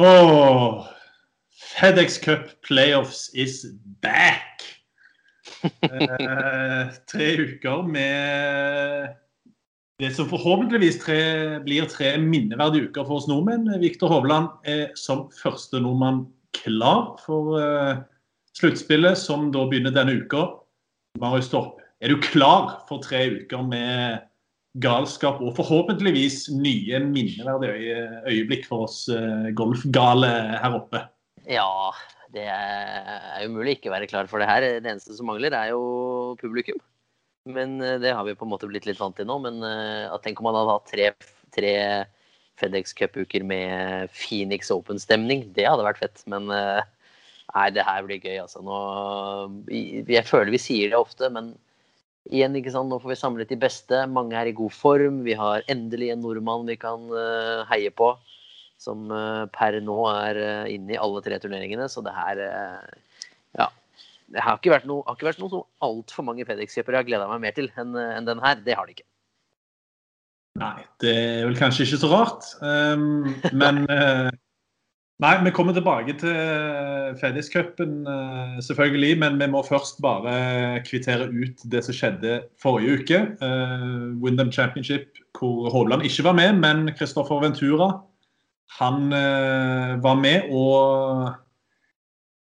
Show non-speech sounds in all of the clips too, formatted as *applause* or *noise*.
Åh, FedEx Cup playoffs is back! Eh, tre uker med det som forhåpentligvis tre, blir tre minneverdige uker for oss nordmenn. Viktor Hovland er som første nordmann klar for eh, sluttspillet, som da begynner denne uka. Marius Torp, er du klar for tre uker med galskap og forhåpentligvis nye minneverdige øye- øyeblikk for oss eh, golfgale her oppe? Ja, det er umulig ikke å være klar for det her. Det eneste som mangler, er jo publikum. Men eh, det har vi på en måte blitt litt vant til nå. Men eh, tenk om man hadde hatt tre, tre FedEx Cup-uker med Phoenix Open-stemning. Det hadde vært fett. Men nei, det her blir gøy, altså. Nå, jeg føler vi sier det ofte, men igjen, ikke sant? nå får vi samlet de beste. Mange er i god form. Vi har endelig en nordmann vi kan uh, heie på som uh, per nå er uh, inne i alle tre turneringene. Så det her Ja. Det har ikke vært noe, har ikke vært noe som altfor mange Fedex-kjøpere har gleda meg mer til enn en den her. Det har det ikke. Nei, det er vel kanskje ikke så rart. Um, men *laughs* Nei, vi kommer tilbake til FedEx-cupen, eh, selvfølgelig. Men vi må først bare kvittere ut det som skjedde forrige uke. Uh, Wyndham Championship, hvor Hovland ikke var med, men Christoffer Ventura han eh, var med og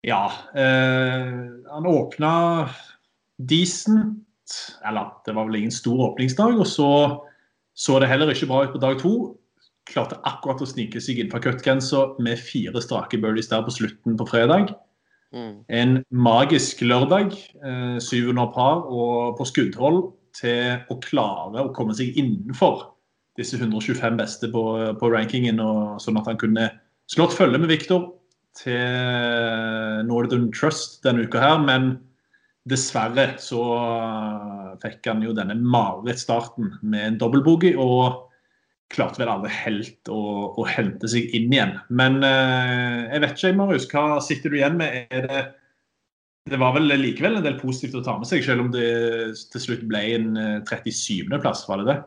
Ja. eh, han åpna decent Eller, det var vel ingen stor åpningsdag. Og så så det heller ikke bra ut på dag to. Klarte akkurat å snike seg inn fra cutgrensa med fire strake birdies der på slutten på fredag. Mm. En magisk lørdag, eh, 700 par og på skuddhold til å klare å komme seg innenfor disse 125 beste på, på rankingen, og, sånn at han kunne slått følge med Victor til Northern Trust denne uka her. Men dessverre så eh, fikk han jo denne marerittstarten med en dobbeltboogie. Og klarte vel aldri helt å, å hente seg inn igjen. Men eh, jeg vet ikke, Marius, hva sitter du igjen med? Er det, det var vel likevel en del positivt å ta med seg, selv om det til slutt ble en eh, 37.-plass, var det det?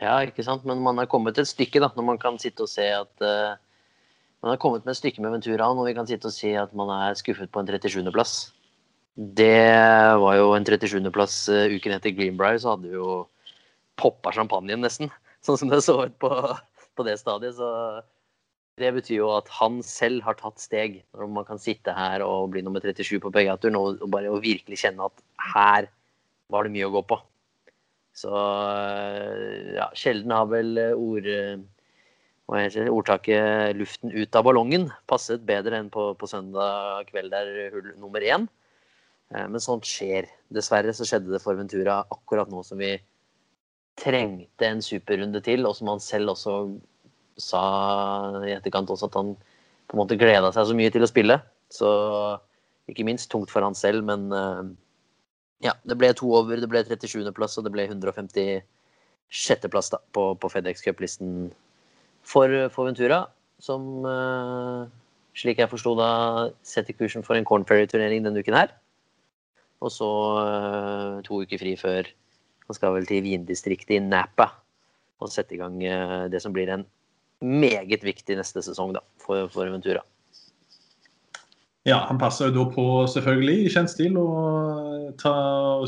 Ja, ikke sant. Men man har kommet et stykke, da, når man kan sitte og se at uh, Man har kommet med et stykke med Venturaen, og vi kan sitte og si at man er skuffet på en 37.-plass. Det var jo en 37.-plass uh, uken etter Greenbrier, så hadde vi jo poppa champagnen nesten. Sånn som det så ut på, på det stadiet. Så det betyr jo at han selv har tatt steg. Når man kan sitte her og bli nummer 37 på PGA-turen og, bare og virkelig kjenne at her var det mye å gå på. Så eh, ja, sjelden har vel ord, hva heter ordtaket 'luften ut av ballongen' passet bedre enn på, på søndag kveld der hull nummer én. Eh, Men sånt skjer. Dessverre så skjedde det for Ventura akkurat nå som vi trengte en superrunde til, og som han selv også sa i etterkant også at han på en måte gleda seg så mye til å spille. Så ikke minst tungt for han selv, men eh, ja, det ble to over, det ble 37.-plass, og det ble 156.-plass på, på FedEx Cup-listen for, for Ventura. som eh, slik jeg forsto da, setter kursen for en Corn Ferry-turnering denne uken her. Og så eh, to uker fri før han skal vel til vindistriktet i Napa og sette i gang eh, det som blir en meget viktig neste sesong da, for, for Ventura. Ja, han passer jo da på, selvfølgelig, i kjent stil, å ta,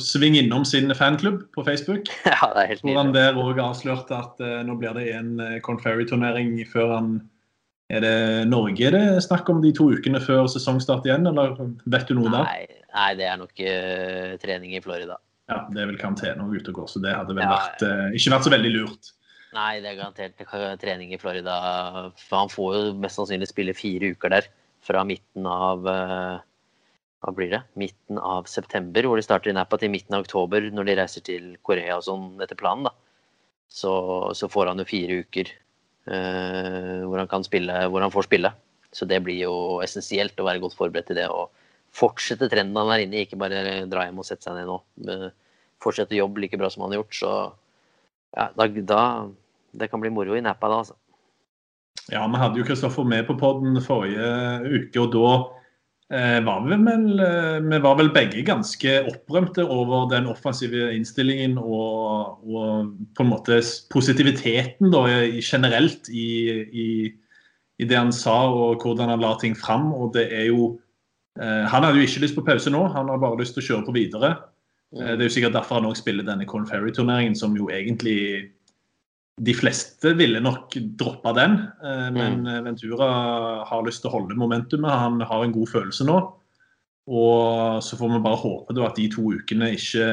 svinge innom sin fanklubb på Facebook. *laughs* Ja, det er helt Hvor han der òg avslørte at uh, nå blir det en uh, Conferry-turnering før han Er det Norge det er snakk om de to ukene før sesongstart igjen, eller vet du noe der? Nei, nei, det er nok uh, trening i Florida. Ja, Det er vel karantene og ute og går, så det hadde vel Ja, vært, eh, ikke vært så veldig lurt. Nei, det er garantert trening i Florida. For han får jo mest sannsynlig spille fire uker der fra midten av eh, Hva blir det? Midten av september, hvor de starter i Napa, til midten av oktober, når de reiser til Korea og sånn etter planen. da. Så, så får han jo fire uker eh, hvor han kan spille, hvor han får spille. Så det blir jo essensielt å være godt forberedt til det. og fortsette trenden han er inne i, ikke bare dra hjem og sette seg ned nå. Fortsette jobb like bra som han har gjort. Så ja, da, da Det kan bli moro i Napa da, altså. Ja, vi hadde jo Kristoffer med på podden forrige uke, og da eh, var vi vel eh, Vi var vel begge ganske opprømte over den offensive innstillingen og, og på en måte positiviteten da, generelt i, i, i det han sa og hvordan han la ting fram. Og det er jo Han hadde jo ikke lyst på pause nå, han har bare lyst til å kjøre på videre. Eh, Det er jo sikkert derfor han også spiller denne Corn Ferry-turneringen, som jo egentlig De fleste ville nok droppa den, eh, men eh, Ventura har lyst til å holde momentumet. Han har en god følelse nå. Og så får vi bare håpe at de to ukene ikke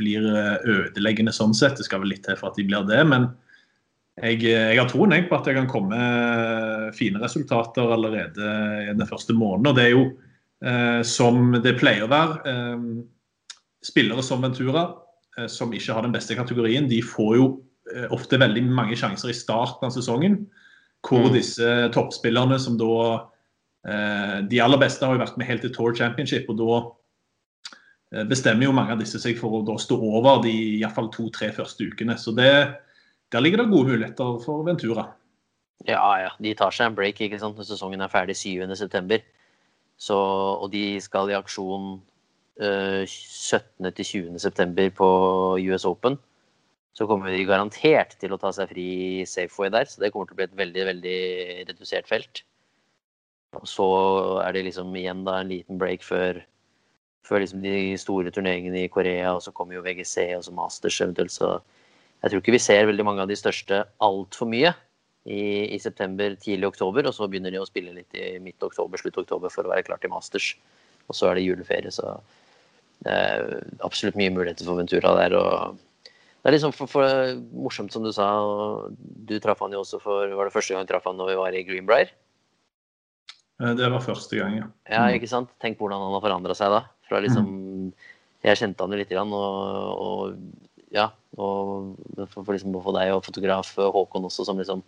blir eh, ødeleggende sånn sett. Det skal vel litt til for at de blir det, men jeg, eh, jeg har troen på at det kan komme fine resultater allerede i den første måneden. Og det er jo eh, som det pleier å være. Eh, spillere som Ventura, eh, som ikke har den beste kategorien, de får jo eh, ofte veldig mange sjanser i starten av sesongen. Hvor Mm. disse toppspillerne som da eh, De aller beste har jo vært med helt til Tour Championship, og da eh, bestemmer jo mange av disse seg for å da stå over de i hvert fall to-tre første ukene. Så det, der ligger det gode muligheter for Ventura. Ja, ja. De tar seg en break ikke sant? når sesongen er ferdig 7.9. Så, og de skal i aksjon eh, 17.-20.9. på US Open. Så kommer de garantert til å ta seg fri Safeway der, så det kommer til å bli et veldig, veldig redusert felt. Og så er det liksom igjen da en liten break før, før liksom de store turneringene i Korea, og så kommer jo VGC og så Masters eventuelt, så jeg tror ikke vi ser veldig mange av de største altfor mye i, i september, tidlig oktober, og så begynner de å spille litt i midt oktober, slutt oktober for å være klar til Masters. Og så er det juleferie, så det er absolutt mye muligheter for Ventura der. og det er liksom for, for, morsomt som du sa, og du traff han jo også for Var det første gang du traff han når vi var i Greenbrier? Eh, Det var første gang, ja. Ja, Mm. ikke sant? Tenk hvordan han har forandra seg da. Fra liksom Jeg kjente han jo lite grann, og, og ja. Og for, for liksom å få deg og fotograf Håkon også, som liksom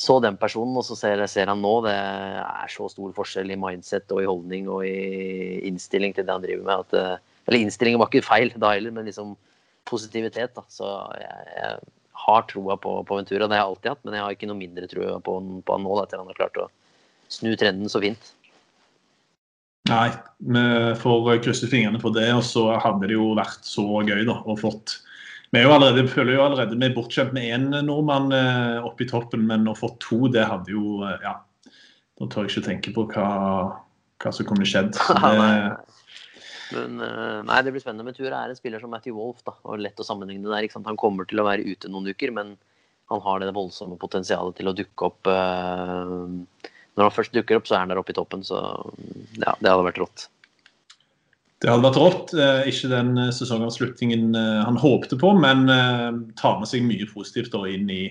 så den personen, og så ser, ser han nå. Det er så stor forskjell i mindset og i holdning og i innstilling til det han driver med. At, eh, eller innstillingen var ikke feil da heller, men liksom positivitet. Da. Så jeg, jeg har troa på, på Ventura. Det har jeg alltid hatt, men jeg har ikke noe mindre trua på, på han nå, da, til han har klart å snu trenden så fint. Nei, vi får krysse fingrene for det. Og så hadde det jo vært så gøy da, å fått Vi jo allerede, føler jo allerede vi er bortskjemt med én nordmann eh, oppe i toppen, men å få to, det hadde jo eh, Ja. Da tør jeg ikke tenke på hva, hva som kunne skjedd. *laughs* Men eh, nei, det blir spennende. Men Tura er en spiller som Matthew Wolff, da, og lett å sammenligne der. Ikke sant? Han kommer til å være ute noen uker, men han har det voldsomme potensialet til å dukke opp eh, Når han først dukker opp, så er han der oppe i toppen, så ja, det hadde vært rått. Det hadde vært rått. Eh, ikke den eh, sesongavslutningen eh, han håpte på, men tar med seg mye positivt inn i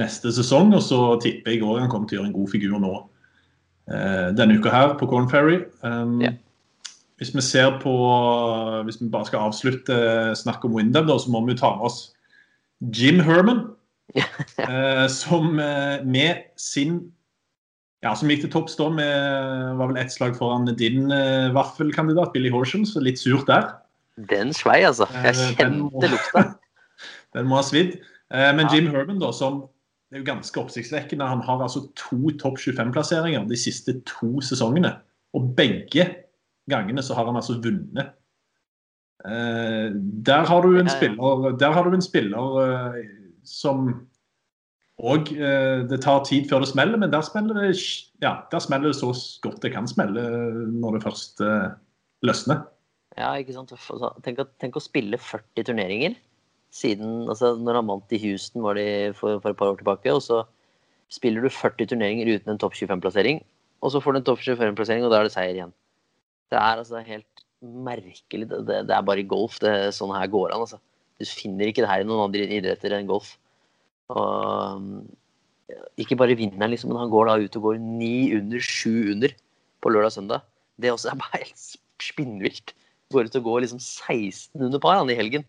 neste sesong. Og så tipper jeg òg han kommer til å gjøre en god figur nå eh, denne uka her på Corn Ferry. Um, Ja. Hvis vi ser på Hvis vi bare skal avslutte snakk om Windham, så må vi ta med oss Jim Herman. eh, som med sin ja, som gikk til topps da med var vel ett slag foran din uh, vaffelkandidat Billy Horsham, så litt surt der. Den svei, altså. Jeg Eh, må- kjente lukta. *laughs* Den må ha svidd. Uh, men Jim Herman, da, som det er jo ganske oppsiktsvekkende. Han har altså to topp 25-plasseringer de siste to sesongene. Og begge gangene så har han altså vunnet. Eh, der har du en spiller, har du en spiller eh, som og eh, det tar tid før det smeller, men der smeller det, ja, der smeller det så godt det kan smelle når det først eh, løsner. Ja, ikke sant. Tenk, tenk, å, spille 40 turneringer siden altså Når han vant i Houston var det for, for, et par år tilbake, og så spiller du 40 turneringer uten en topp 25-plassering, og så får du en topp 25-plassering, og da er det seier igjen. Det er altså helt merkelig. Det, det, det er bare i golf det sånn her går an. altså. Du finner ikke det her i noen andre idretter enn golf. Og ikke bare vinner liksom, men han går da ut og går ni under, sju under på lørdag og søndag. Det også er bare helt spinnvilt. Går ut og går liksom 16 under par han i helgen.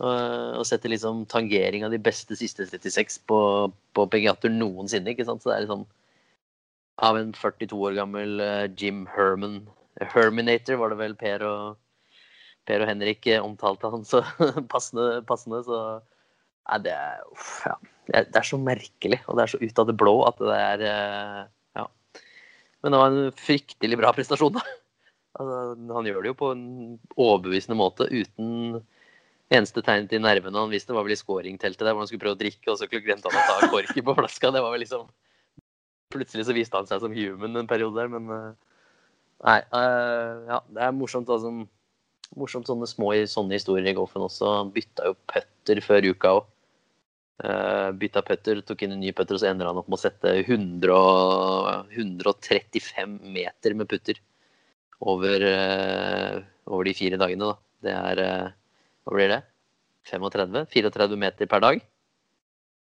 Og, setter liksom tangering av de beste siste 36 på, på PGA-tur noensinne. ikke sant? Så det er liksom av en 42 år gammel uh, Jim Herman Herminator var det vel Per og, per og Henrik omtalte han så *laughs* passende, passende. Så Nei, det er, uff, ja. det er så merkelig, og det er så ut av det blå at det er eh, Ja. Men det var en fryktelig bra prestasjon, da. *laughs* Altså, han gjør det jo på en overbevisende måte uten eneste tegn til nervene han visste, var vel i scoringteltet der hvor han skulle prøve å drikke, og så glemte han å ta korken på flaska. Det var vel liksom Plutselig så viste han seg som human en periode der, men eh, Nei. Uh, ja, det er morsomt, altså. Morsomt sånne små sånne historier i golfen også. Bytta jo putter før uka òg. Uh, bytta putter, tok inn en ny putter, og så ender han opp med å sette 100 og, 135 meter med putter over, uh, over de fire dagene. Da. Det er uh, Hva blir det? 35? 34 meter per dag?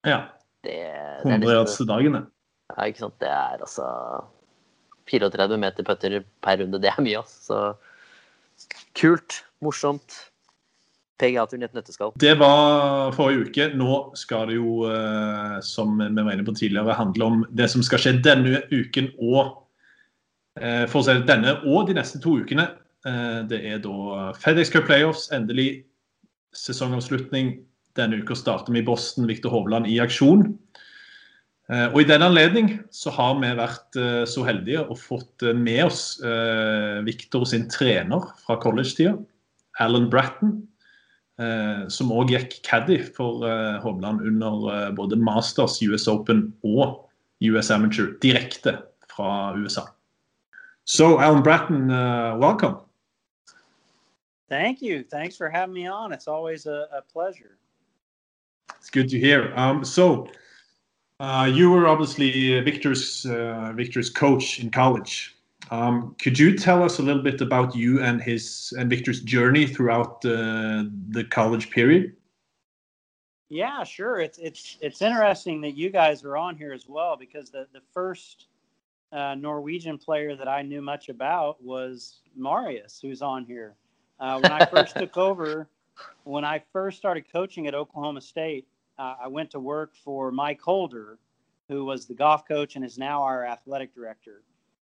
Ja. Det, 100 dagene. Ja, ikke sant. Det er altså 34 meter putter per runde. Det er mye, altså. Så kult. Morsomt. PGA-turen i et nøtteskall. Det var forrige uke. Nå skal det jo, eh, som vi var inne på tidligere, handle om det som skal skje denne uken og eh, for å si denne og de neste to ukene. Eh, det er da FedEx Cup Playoffs, endelig sesongavslutning. Denne uka starter vi i Boston, Viktor Hovland i aksjon. Og I den anledning så har vi vært så heldige og fått med oss Victor sin trener fra college-tida, Alan Bratton. Eh, som òg gikk caddy for eh, Hovland under eh, både Masters, US Open og US Amateur direkte fra USA. So, Alan Bratton, uh, welcome. Thank you. Thanks for having me on. It's always a, a pleasure. It's good to hear. Um, so, uh, you were obviously Viktor's uh, Viktor's coach in college. Um, could you tell us a little bit about you and his and Viktor's journey throughout the the college period? Yeah, sure. It's it's it's interesting that you guys are on here as well because the the first uh, Norwegian player that I knew much about was Marius, who's on here. Uh, when I first *laughs* took over, when I first started coaching at Oklahoma State, uh, I went to work for Mike Holder, who was the golf coach and is now our athletic director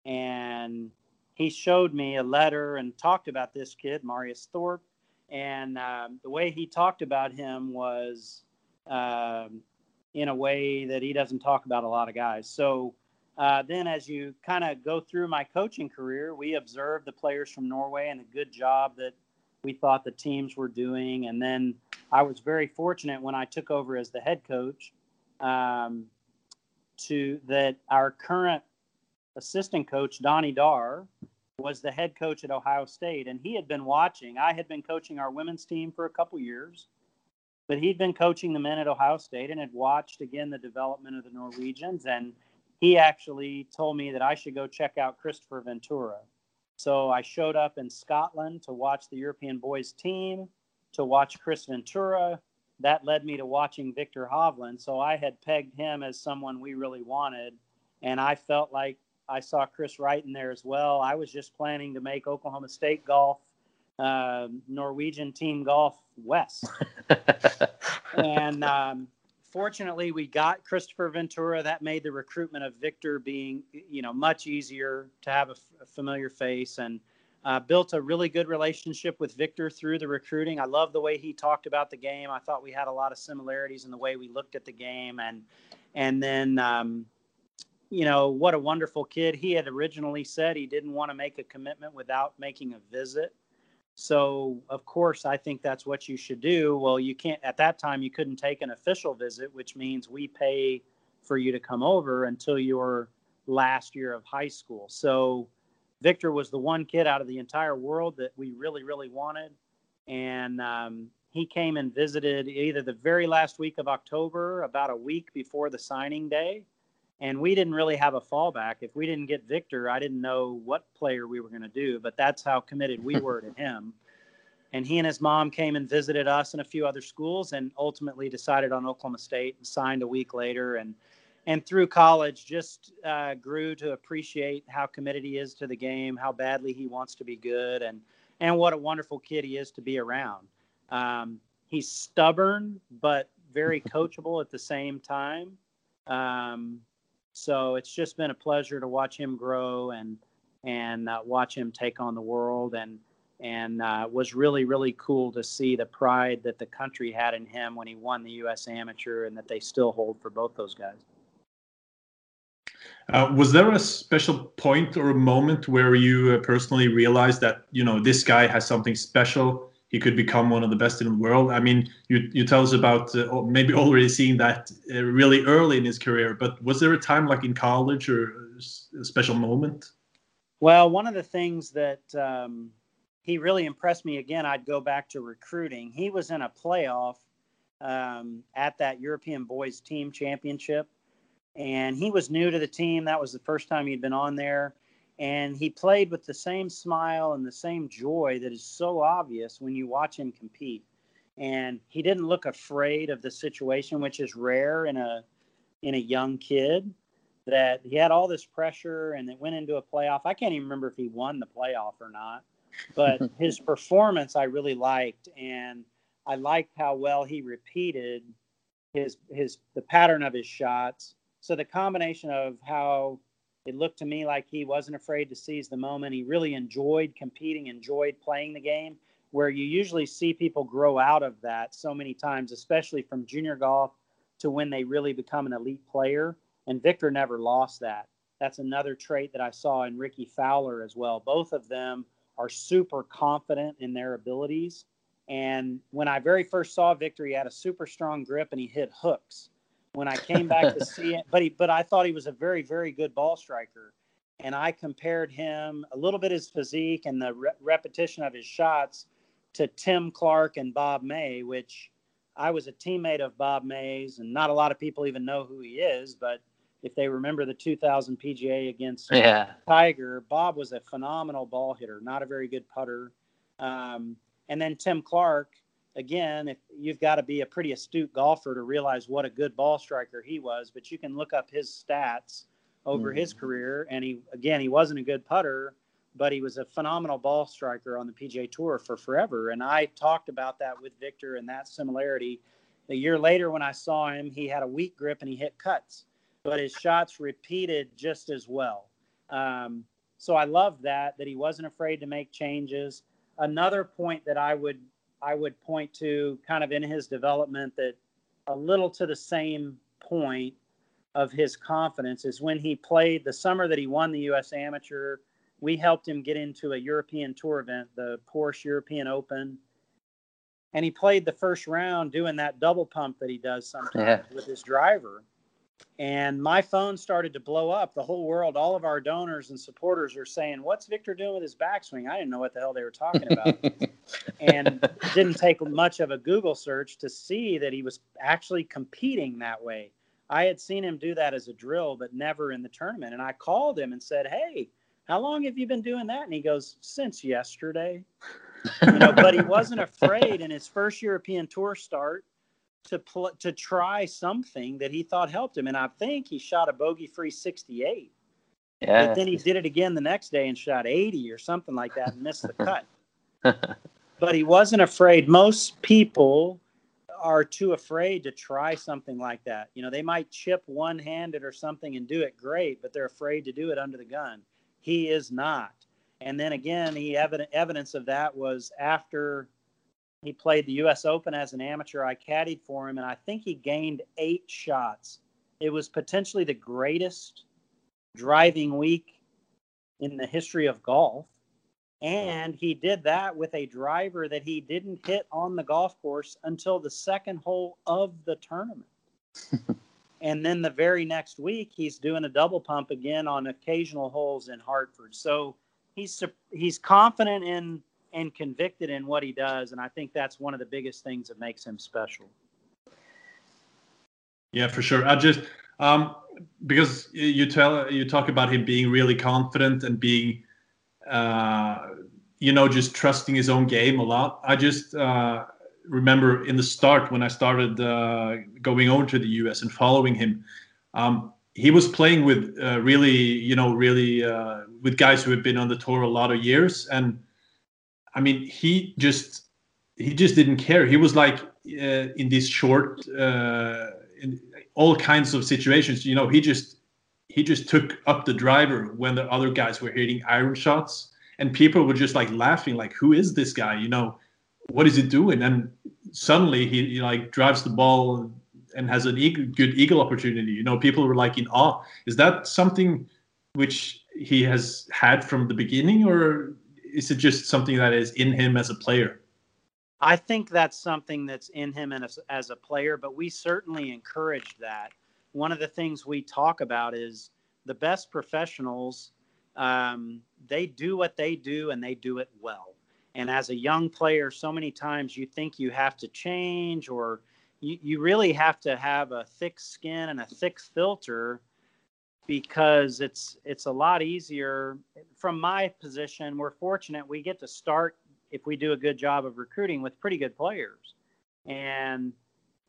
and he showed me a letter and talked about this kid, Marius Thorp. And um, the way he talked about him was um, in a way that he doesn't talk about a lot of guys. So uh, then, as you kind of go through my coaching career, we observed the players from Norway and the good job that we thought the teams were doing. And then I was very fortunate when I took over as the head coach um, to that our current assistant coach, Donnie Darr, was the head coach at Ohio State, and he had been watching. I had been coaching our women's team for a couple years, but he'd been coaching the men at Ohio State and had watched again the development of the Norwegians. And he actually told me that I should go check out Kristoffer Ventura. So I showed up in Scotland to watch the European boys team, to watch Chris Ventura. That led me to watching Viktor Hovland. So I had pegged him as someone we really wanted. And I felt like I saw Chris Wright in there as well. I was just planning to make Oklahoma State golf, uh, Norwegian team golf west. *laughs* and um, fortunately, we got Kristoffer Ventura. That made the recruitment of Viktor being, you know, much easier to have a, f- a familiar face. And Uh, built a really good relationship with Viktor through the recruiting. I love the way he talked about the game. I thought we had a lot of similarities in the way we looked at the game, and and then um, you know what a wonderful kid. He had originally said he didn't want to make a commitment without making a visit. So of course I think that's what you should do. Well, you can't at that time you couldn't take an official visit, which means we pay for you to come over until your last year of high school. So Viktor was the one kid out of the entire world that we really, really wanted. And um, he came and visited either the very last week of October, about a week before the signing day. And we didn't really have a fallback. If we didn't get Viktor, I didn't know what player we were going to do, but that's how committed we were to him. And he and his mom came and visited us and a few other schools and ultimately decided on Oklahoma State and signed a week later. And and through college just uh, grew to appreciate how committed he is to the game, how badly he wants to be good, and and what a wonderful kid he is to be around. Um, he's stubborn but very *laughs* coachable at the same time. Um, so it's just been a pleasure to watch him grow and and uh, watch him take on the world and and uh, was really really cool to see the pride that the country had in him when he won the U.S. Amateur and that they still hold for both those guys. Uh, was there a special point or a moment where you uh, personally realized that you know this guy has something special? He could become one of the best in the world. I mean, you you tell us about uh, maybe *laughs* already seeing that uh, really early in his career. But was there a time like in college or a special moment? Well, one of the things that um, he really impressed me again, I'd go back to recruiting. He was in a playoff um, at that European Boys Team Championship and he was new to the team. That was the first time he'd been on there. And he played with the same smile and the same joy that is so obvious when you watch him compete. And he didn't look afraid of the situation, which is rare in a in a young kid. That he had all this pressure and it went into a playoff. I can't even remember if he won the playoff or not, but *laughs* his performance I really liked, and I liked how well he repeated his his the pattern of his shots so the combination of how it looked to me like he wasn't afraid to seize the moment, he really enjoyed competing, enjoyed playing the game, where you usually see people grow out of that so many times, especially from junior golf to when they really become an elite player. And Viktor never lost that. That's another trait that I saw in Rickie Fowler as well. Both of them are super confident in their abilities. And when I very first saw Viktor, he had a super strong grip and he hit hooks when I came back to *laughs* see it. But he, but I thought he was a very, very good ball striker. And I compared him a little bit his physique and the re- repetition of his shots to Tim Clark and Bob May, which I was a teammate of Bob May's, and not a lot of people even know who he is. But if they remember the 2000 PGA against yeah. Tiger, Bob was a phenomenal ball hitter, not a very good putter. Um, and then Tim Clark, again, if you've got to be a pretty astute golfer to realize what a good ball striker he was, but you can look up his stats over mm-hmm. his career. And he, again, he wasn't a good putter, but he was a phenomenal ball striker on the PGA Tour for forever. And I talked about that with Viktor and that similarity. A year later, when I saw him, he had a weak grip and he hit cuts, but his shots repeated just as well. Um, so I loved that, that he wasn't afraid to make changes. Another point that I would I would point to kind of in his development that a little to the same point of his confidence is when he played the summer that he won the U.S. Amateur. We helped him get into a European Tour event, the Porsche European Open, and he played the first round doing that double pump that he does sometimes yeah. with his driver and my phone started to blow up. The whole world, all of our donors and supporters are saying, "What's Viktor doing with his backswing?" I didn't know what the hell they were talking about, *laughs* and *laughs* didn't take much of a Google search to see that he was actually competing that way. I had seen him do that as a drill, but never in the tournament. And I called him and said, "Hey, how long have you been doing that?" And he goes, "Since yesterday." you know, but he *laughs* wasn't afraid in his first European Tour start to pl- to try something that he thought helped him, and I think he shot a bogey-free 68. Yeah. But then he did it again the next day and shot 80 or something like that and missed the cut. *laughs* but he wasn't afraid. Most people are too afraid to try something like that. You know, they might chip one-handed or something and do it great, but they're afraid to do it under the gun. He is not. And then again, he evident evidence of that was after he played the U.S. Open as an amateur. I caddied for him, and I think he gained eight shots. It was potentially the greatest driving week in the history of golf. And he did that with a driver that he didn't hit on the golf course until the second hole of the tournament. *laughs* and then the very next week, he's doing a double pump again on occasional holes in Hartford. So he's he's confident in and convicted in what he does, and I think that's one of the biggest things that makes him special. Yeah, for sure. I just um, because you tell you talk about him being really confident and being uh, you know just trusting his own game a lot. I just uh, remember in the start when I started uh, going over to the US and following him. Um, he was playing with uh, really, you know, really uh, with guys who have been on the tour a lot of years, and I mean, he just he just didn't care. He was like uh, in these short, uh, in all kinds of situations. You know, he just he just took up the driver when the other guys were hitting iron shots, and people were just like laughing, like, "Who is this guy?" You know, what is he doing? And suddenly he, he like drives the ball and has an eagle, good eagle opportunity. You know, people were like in awe. Is that something which he has had from the beginning, or is it just something that is in him as a player? I think that's something that's in him as, as a player, but we certainly encourage that. One of the things we talk about is the best professionals, um, they do what they do and they do it well. And as a young player, so many times you think you have to change or you, you really have to have a thick skin and a thick filter because it's it's a lot easier from my position we're fortunate we get to start if we do a good job of recruiting with pretty good players and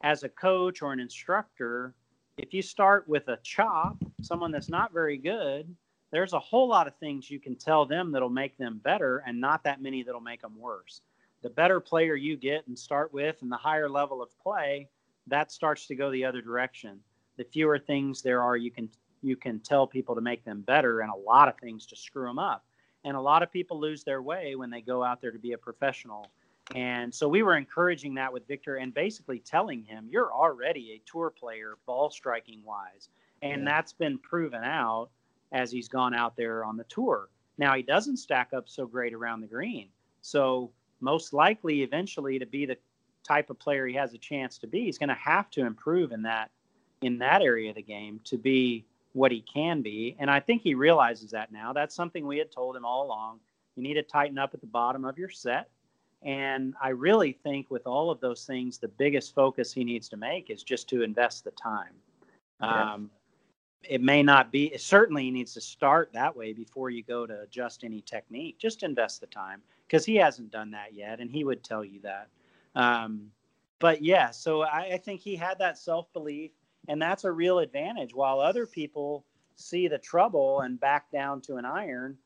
as a coach or an instructor if you start with a chop someone that's not very good there's a whole lot of things you can tell them that'll make them better and not that many that'll make them worse the better player you get and start with and the higher level of play that starts to go the other direction the fewer things there are you can you can tell people to make them better and a lot of things to screw them up. And a lot of people lose their way when they go out there to be a professional. And so we were encouraging that with Viktor and basically telling him, you're already a tour player, ball striking wise. And yeah. that's been proven out as he's gone out there on the tour. Now, he doesn't stack up so great around the green. So, most likely, eventually, to be the type of player he has a chance to be, he's going to have to improve in that in that area of the game to be what he can be. And I think he realizes that now. That's something we had told him all along. You need to tighten up at the bottom of your set. And I really think with all of those things, the biggest focus he needs to make is just to invest the time. Yeah. Um, it may not be, certainly he needs to start that way before you go to adjust any technique. Just invest the time because he hasn't done that yet. And he would tell you that. Um, but yeah, so I, I think he had that self belief and that's a real advantage. While other people see the trouble and back down to an iron,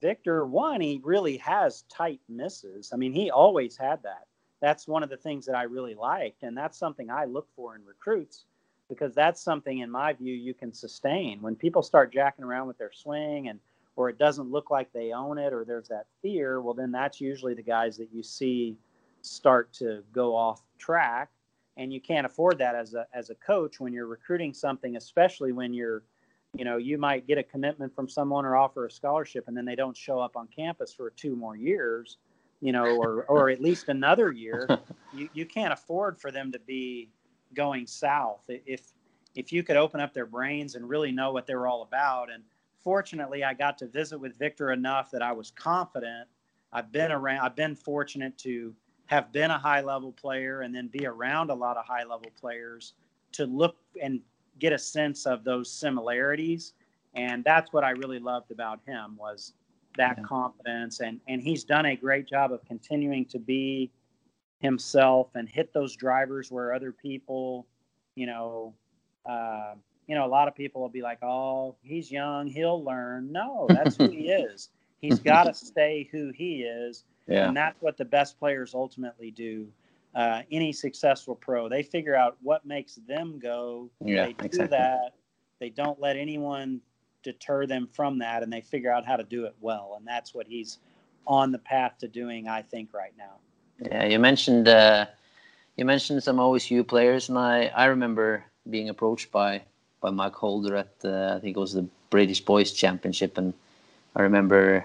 Viktor, one, he really has tight misses. I mean, he always had that. That's one of the things that I really liked. And that's something I look for in recruits because that's something, in my view, you can sustain. When people start jacking around with their swing and or it doesn't look like they own it or there's that fear, well, then that's usually the guys that you see start to go off track and you can't afford that as a as a coach when you're recruiting something especially when you're you know you might get a commitment from someone or offer a scholarship and then they don't show up on campus for two more years you know or or at least another year *laughs* you, you can't afford for them to be going south. If if you could open up their brains and really know what they were all about. And fortunately i got to visit with victor enough that i was confident. I've been around i've been fortunate to have been a high level player and then be around a lot of high level players to look and get a sense of those similarities and that's what i really loved about him was that yeah. confidence and and he's done a great job of continuing to be himself and hit those drivers where other people you know uh, you know a lot of people will be like oh he's young he'll learn no that's who he *laughs* is he's got to stay who he is yeah. And that's what the best players ultimately do. Uh, any successful pro, they figure out what makes them go. Yeah, they do exactly. that. They don't let anyone deter them from that, and they figure out how to do it well. And that's what he's on the path to doing, I think, right now. Yeah, you mentioned uh, you mentioned some OSU players, and I I remember being approached by by Mike Holder at uh, I think it was the British Boys Championship, and I remember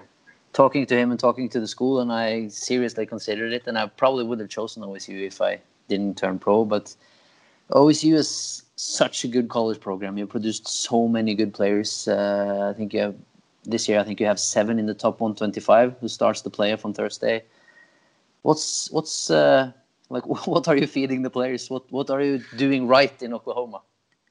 talking to him and talking to the school, and I seriously considered it, and I probably would have chosen OSU if I didn't turn pro, but OSU is such a good college program. You produced so many good players. Uh, I think you have this year. I think you have seven in the top 125 who starts the playoff on Thursday. What's what's uh, like? *laughs* What are you feeding the players? What what are you doing right in Oklahoma?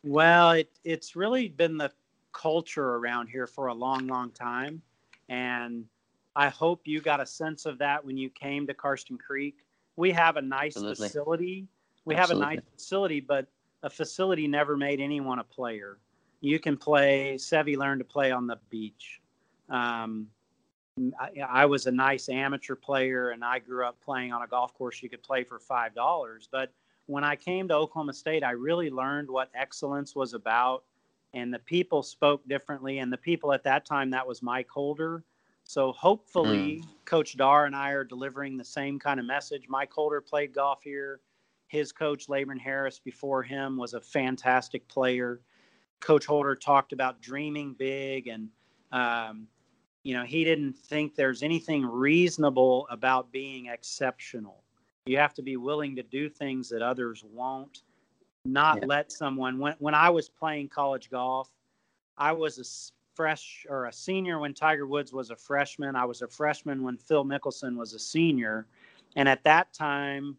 Well, it, it's really been the culture around here for a long, long time, and I hope you got a sense of that when you came to Karsten Creek. We have a nice Absolutely. facility. We Absolutely. have a nice facility, but a facility never made anyone a player. You can play. Seve learned to play on the beach. Um, I, I was a nice amateur player, and I grew up playing on a golf course you could play for five dollars. But when I came to Oklahoma State, I really learned what excellence was about, and the people spoke differently. And the people at that time, that was Mike Holder. So hopefully, Coach Darr and I are delivering the same kind of message. Mike Holder played golf here. His coach, Labron Harris, before him, was a fantastic player. Coach Holder talked about dreaming big, and um, you know he didn't think there's anything reasonable about being exceptional. You have to be willing to do things that others won't. Not Yeah. let someone. When when I was playing college golf, I was a fresh or a senior when Tiger Woods was a freshman. I was a freshman when Phil Mickelson was a senior, and at that time,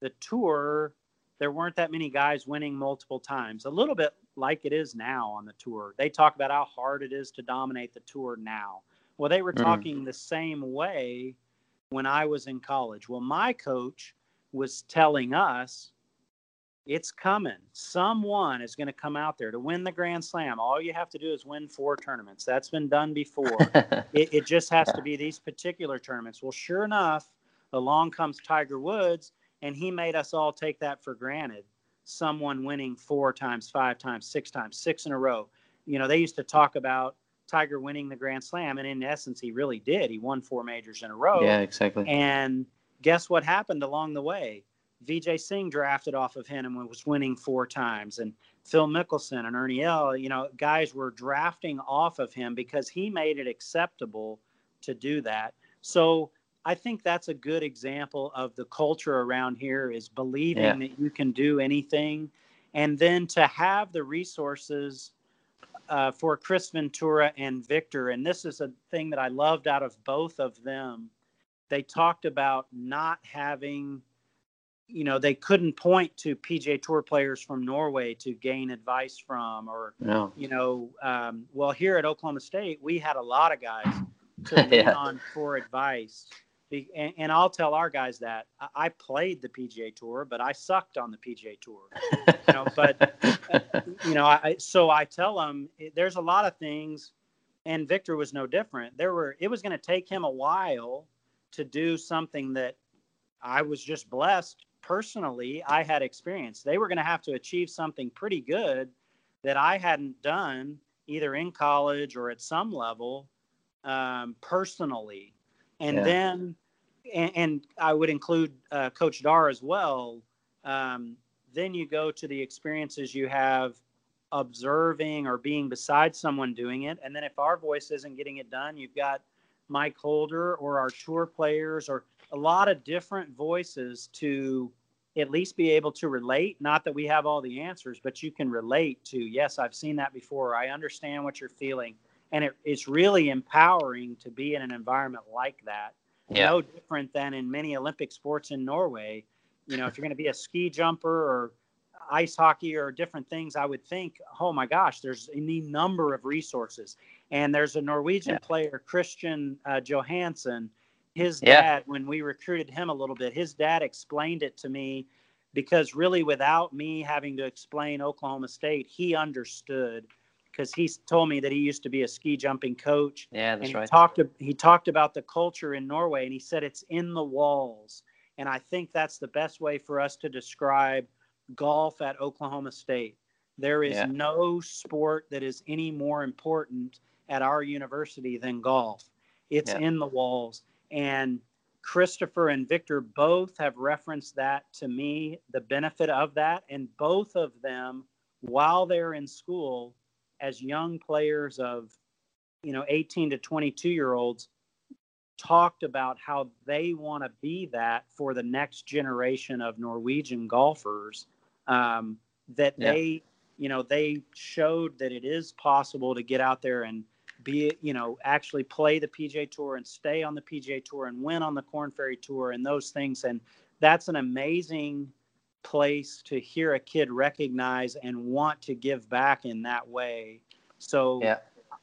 the tour there weren't that many guys winning multiple times. A little bit like it is now on the tour. They talk about how hard it is to dominate the tour now. Well, they were Mhm. talking the same way when I was in college. Well, my coach was telling us it's coming. Someone is going to come out there to win the Grand Slam. All you have to do is win four tournaments. That's been done before. *laughs* it, it just has to be these particular tournaments. Well, sure enough, along comes Tiger Woods, and he made us all take that for granted. Someone winning four times, five times, six times, six in a row. You know, they used to talk about Tiger winning the Grand Slam, and in essence, he really did. He won four majors in a row. yeah, exactly. And guess what happened along the way? Vijay Singh drafted off of him and was winning four times. And Phil Mickelson and Ernie Els, you know, guys were drafting off of him because he made it acceptable to do that. So I think that's a good example of the culture around here is believing Yeah. that you can do anything. And then to have the resources uh, for Chris Ventura and Viktor. And this is a thing that I loved out of both of them. They talked about not having, you know, they couldn't point to PGA Tour players from Norway to gain advice from, or, No. you know, um, well, here at Oklahoma State, we had a lot of guys to *laughs* lean Yeah. on for advice. Be- And, and I'll tell our guys that I- I played the PGA Tour, but I sucked on the PGA Tour. You know, but *laughs* you know, I, so I tell them there's a lot of things, and Viktor was no different. There were it was going to take him a while to do something that I was just blessed personally. I had experience. They were going to have to achieve something pretty good that I hadn't done either in college or at some level um, personally, and Yeah. then and, and I would include uh, Coach Darr as well. Um, then you go to the experiences you have observing or being beside someone doing it. And then if our voice isn't getting it done, you've got Mike Holder or our tour players or a lot of different voices to at least be able to relate. Not that we have all the answers, but you can relate to, yes, I've seen that before. I understand what you're feeling. And it, it's really empowering to be in an environment like that Yeah. no different than in many Olympic sports in Norway. You know, if you're going to be a ski jumper or ice hockey or different things, I would think, oh my gosh, there's any number of resources. And there's a Norwegian Yeah. player, Christian uh, Johansson. His Yeah. dad, when we recruited him a little bit, his dad explained it to me because really, without me having to explain Oklahoma State, he understood because he told me that he used to be a ski jumping coach Yeah, and that's he right. talked he talked about the culture in Norway and he said it's in the walls and I think that's the best way for us to describe golf at Oklahoma State There is Yeah. no sport that is any more important at our university than golf. It's Yeah. in the walls. And Kristoffer and Viktor both have referenced that to me, the benefit of that. And both of them, while they're in school, as young players of, you know, 18 to 22 year olds, talked about how they want to be that for the next generation of Norwegian golfers. Um, that Yeah. they, you know, they showed that it is possible to get out there and be, you know, actually play the PGA Tour and stay on the PGA Tour and win on the Korn Ferry Tour and those things. And that's an amazing place to hear a kid recognize and want to give back in that way. So Yeah.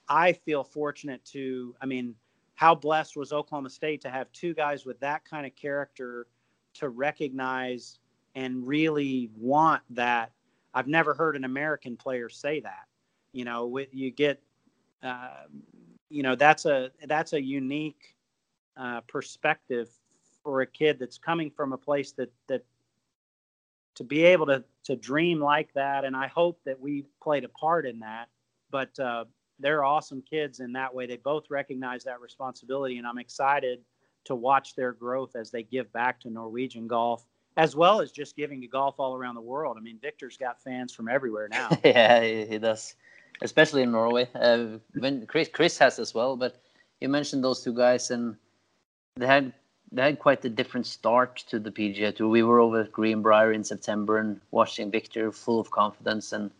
I feel fortunate to, I mean, how blessed was Oklahoma State to have two guys with that kind of character to recognize and really want that. I've never heard an American player say that. You know, with, you get, uh, you know, that's a that's a unique uh, perspective for a kid that's coming from a place that that to be able to to dream like that. And I hope that we played a part in that. But uh, they're awesome kids in that way. They both recognize that responsibility, and I'm excited to watch their growth as they give back to Norwegian golf, as well as just giving to golf all around the world. I mean, Viktor's got fans from everywhere now. *laughs* yeah, he does, especially in Norway. Uh, when Chris Chris has as well, but you mentioned those two guys, and they had they had quite a different start to the PGA Tour. We were over at Greenbrier in September and watching Viktor full of confidence, and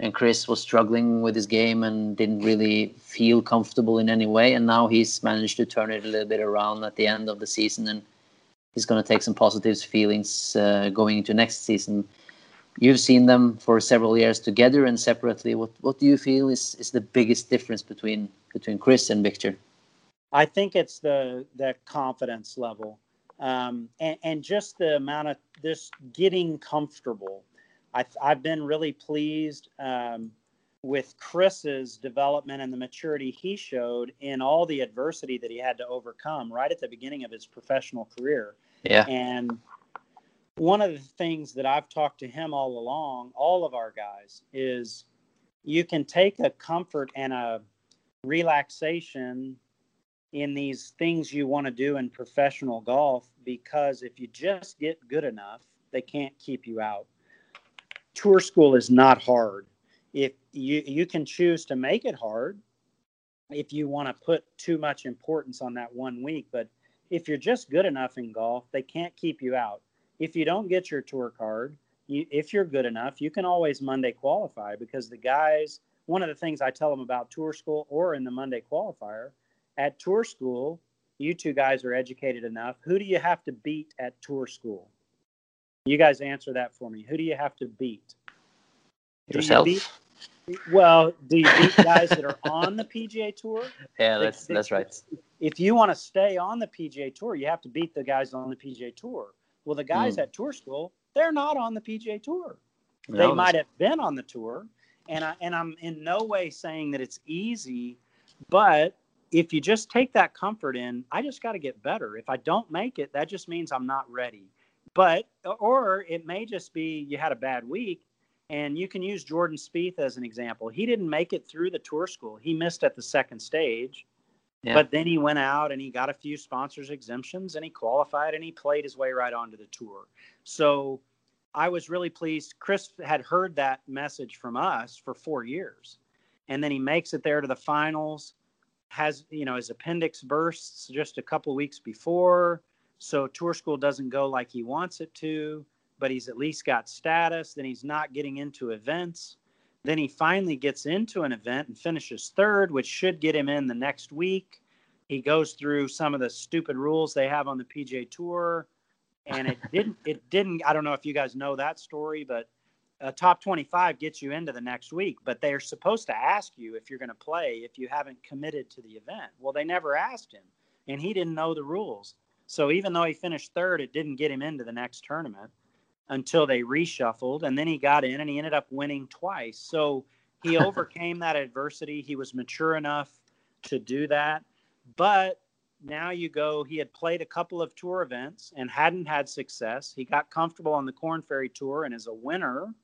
and Chris was struggling with his game and didn't really feel comfortable in any way. And now he's managed to turn it a little bit around at the end of the season, and he's going to take some positive feelings uh, going into next season. You've seen them for several years together and separately. What what do you feel is, is the biggest difference between between Chris and Viktor? I think it's the the confidence level, um, and, and just the amount of this getting comfortable. I, I've been really pleased um, with Chris's development and the maturity he showed in all the adversity that he had to overcome right at the beginning of his professional career. Yeah, And one of the things that I've talked to him all along, all of our guys, is you can take a comfort and a relaxation in these things you want to do in professional golf because if you just get good enough, they can't keep you out. Tour school is not hard. If you you can choose to make it hard if you want to put too much importance on that one week, but if you're just good enough in golf, they can't keep you out. If you don't get your tour card, you, if you're good enough, you can always Monday qualify because the guys, one of the things I tell them about tour school or in the Monday qualifier, at tour school, you two guys are educated enough. Who do you have to beat at tour school? You guys answer that for me. Who do you have to beat? Do you yourself. beat- well, do you beat guys that are on the PGA Tour? *laughs* yeah, that's that's right. if you want to stay on the PGA Tour, you have to beat the guys on the PGA Tour. Well, the guys Mm. at Tour School, they're not on the PGA Tour. No, They might have been on the tour, and I and I'm in no way saying that it's easy, but if you just take that comfort in, I just got to get better. If I don't make it, that just means I'm not ready. But or it may just be you had a bad week, and you can use Jordan Spieth as an example. He didn't make it through the tour school. He missed at the second stage. Yeah. But then he went out and he got a few sponsors exemptions and he qualified and he played his way right onto the tour. So I was really pleased. Chris had heard that message from us for four years. And then he makes it there to the finals, has, you know, his appendix bursts just a couple weeks before. So tour school doesn't go like he wants it to, but he's at least got status. Then he's not getting into events. Then he finally gets into an event and finishes third, which should get him in the next week. He goes through some of the stupid rules they have on the PGA Tour, and it *laughs* didn't. It didn't. I don't know if you guys know that story, but a top 25 gets you into the next week. But they're supposed to ask you if you're going to play if you haven't committed to the event. Well, they never asked him, and he didn't know the rules. So even though he finished third, it didn't get him into the next tournament until they reshuffled and then he got in and he ended up winning twice. So he *laughs* overcame that adversity. He was mature enough to do that. But now you go he had played a couple of tour events and hadn't had success. He got comfortable on the Korn Ferry tour and is a winner.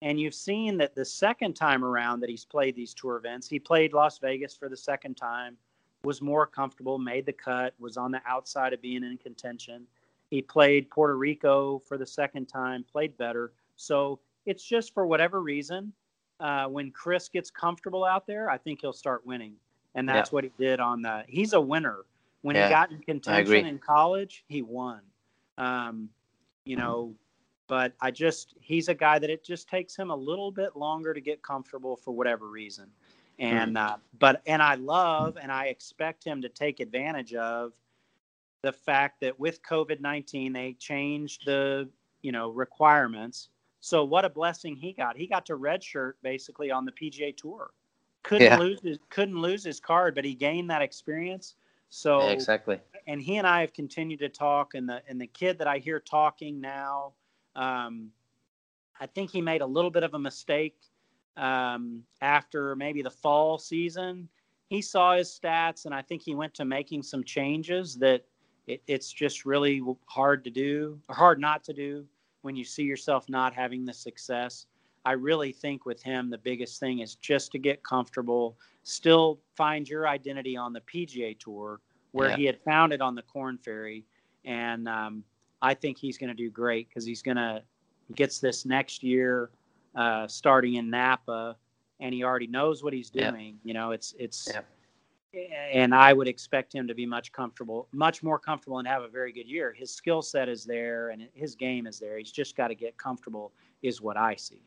And you've seen that the second time around that he's played these tour events, he played Las Vegas for the second time, was more comfortable, made the cut, was on the outside of being in contention. He played Puerto Rico for the second time, played better. So it's just for whatever reason, uh, when Chris gets comfortable out there, I think he'll start winning. And that's Yeah. what he did on the. He's a winner. When Yeah, he got in contention in college, he won. Um, you know, but I just he's a guy that it just takes him a little bit longer to get comfortable for whatever reason. And uh, but and I love and I expect him to take advantage of the fact that with COVID nineteen they changed the you know requirements. So what a blessing he got. He got to redshirt basically on the PGA Tour. Couldn't Yeah. lose his couldn't lose his card, but he gained that experience. So Yeah, exactly. and he and I have continued to talk, and the and the kid that I hear talking now, um, I think he made a little bit of a mistake um, after maybe the fall season. He saw his stats, and I think he went to making some changes that it, it's just really hard to do, or hard not to do when you see yourself not having the success. I really think with him, the biggest thing is just to get comfortable, still find your identity on the PGA Tour, where Yeah. he had found it on the Korn Ferry, and um, I think he's going to do great because he's going to gets this next year, uh, starting in Napa, and he already knows what he's Yeah. doing. You know, it's it's. Yeah. And I would expect him to be much comfortable, much more comfortable, and have a very good year. His skill set is there, and his game is there. He's just got to get comfortable, is what I see.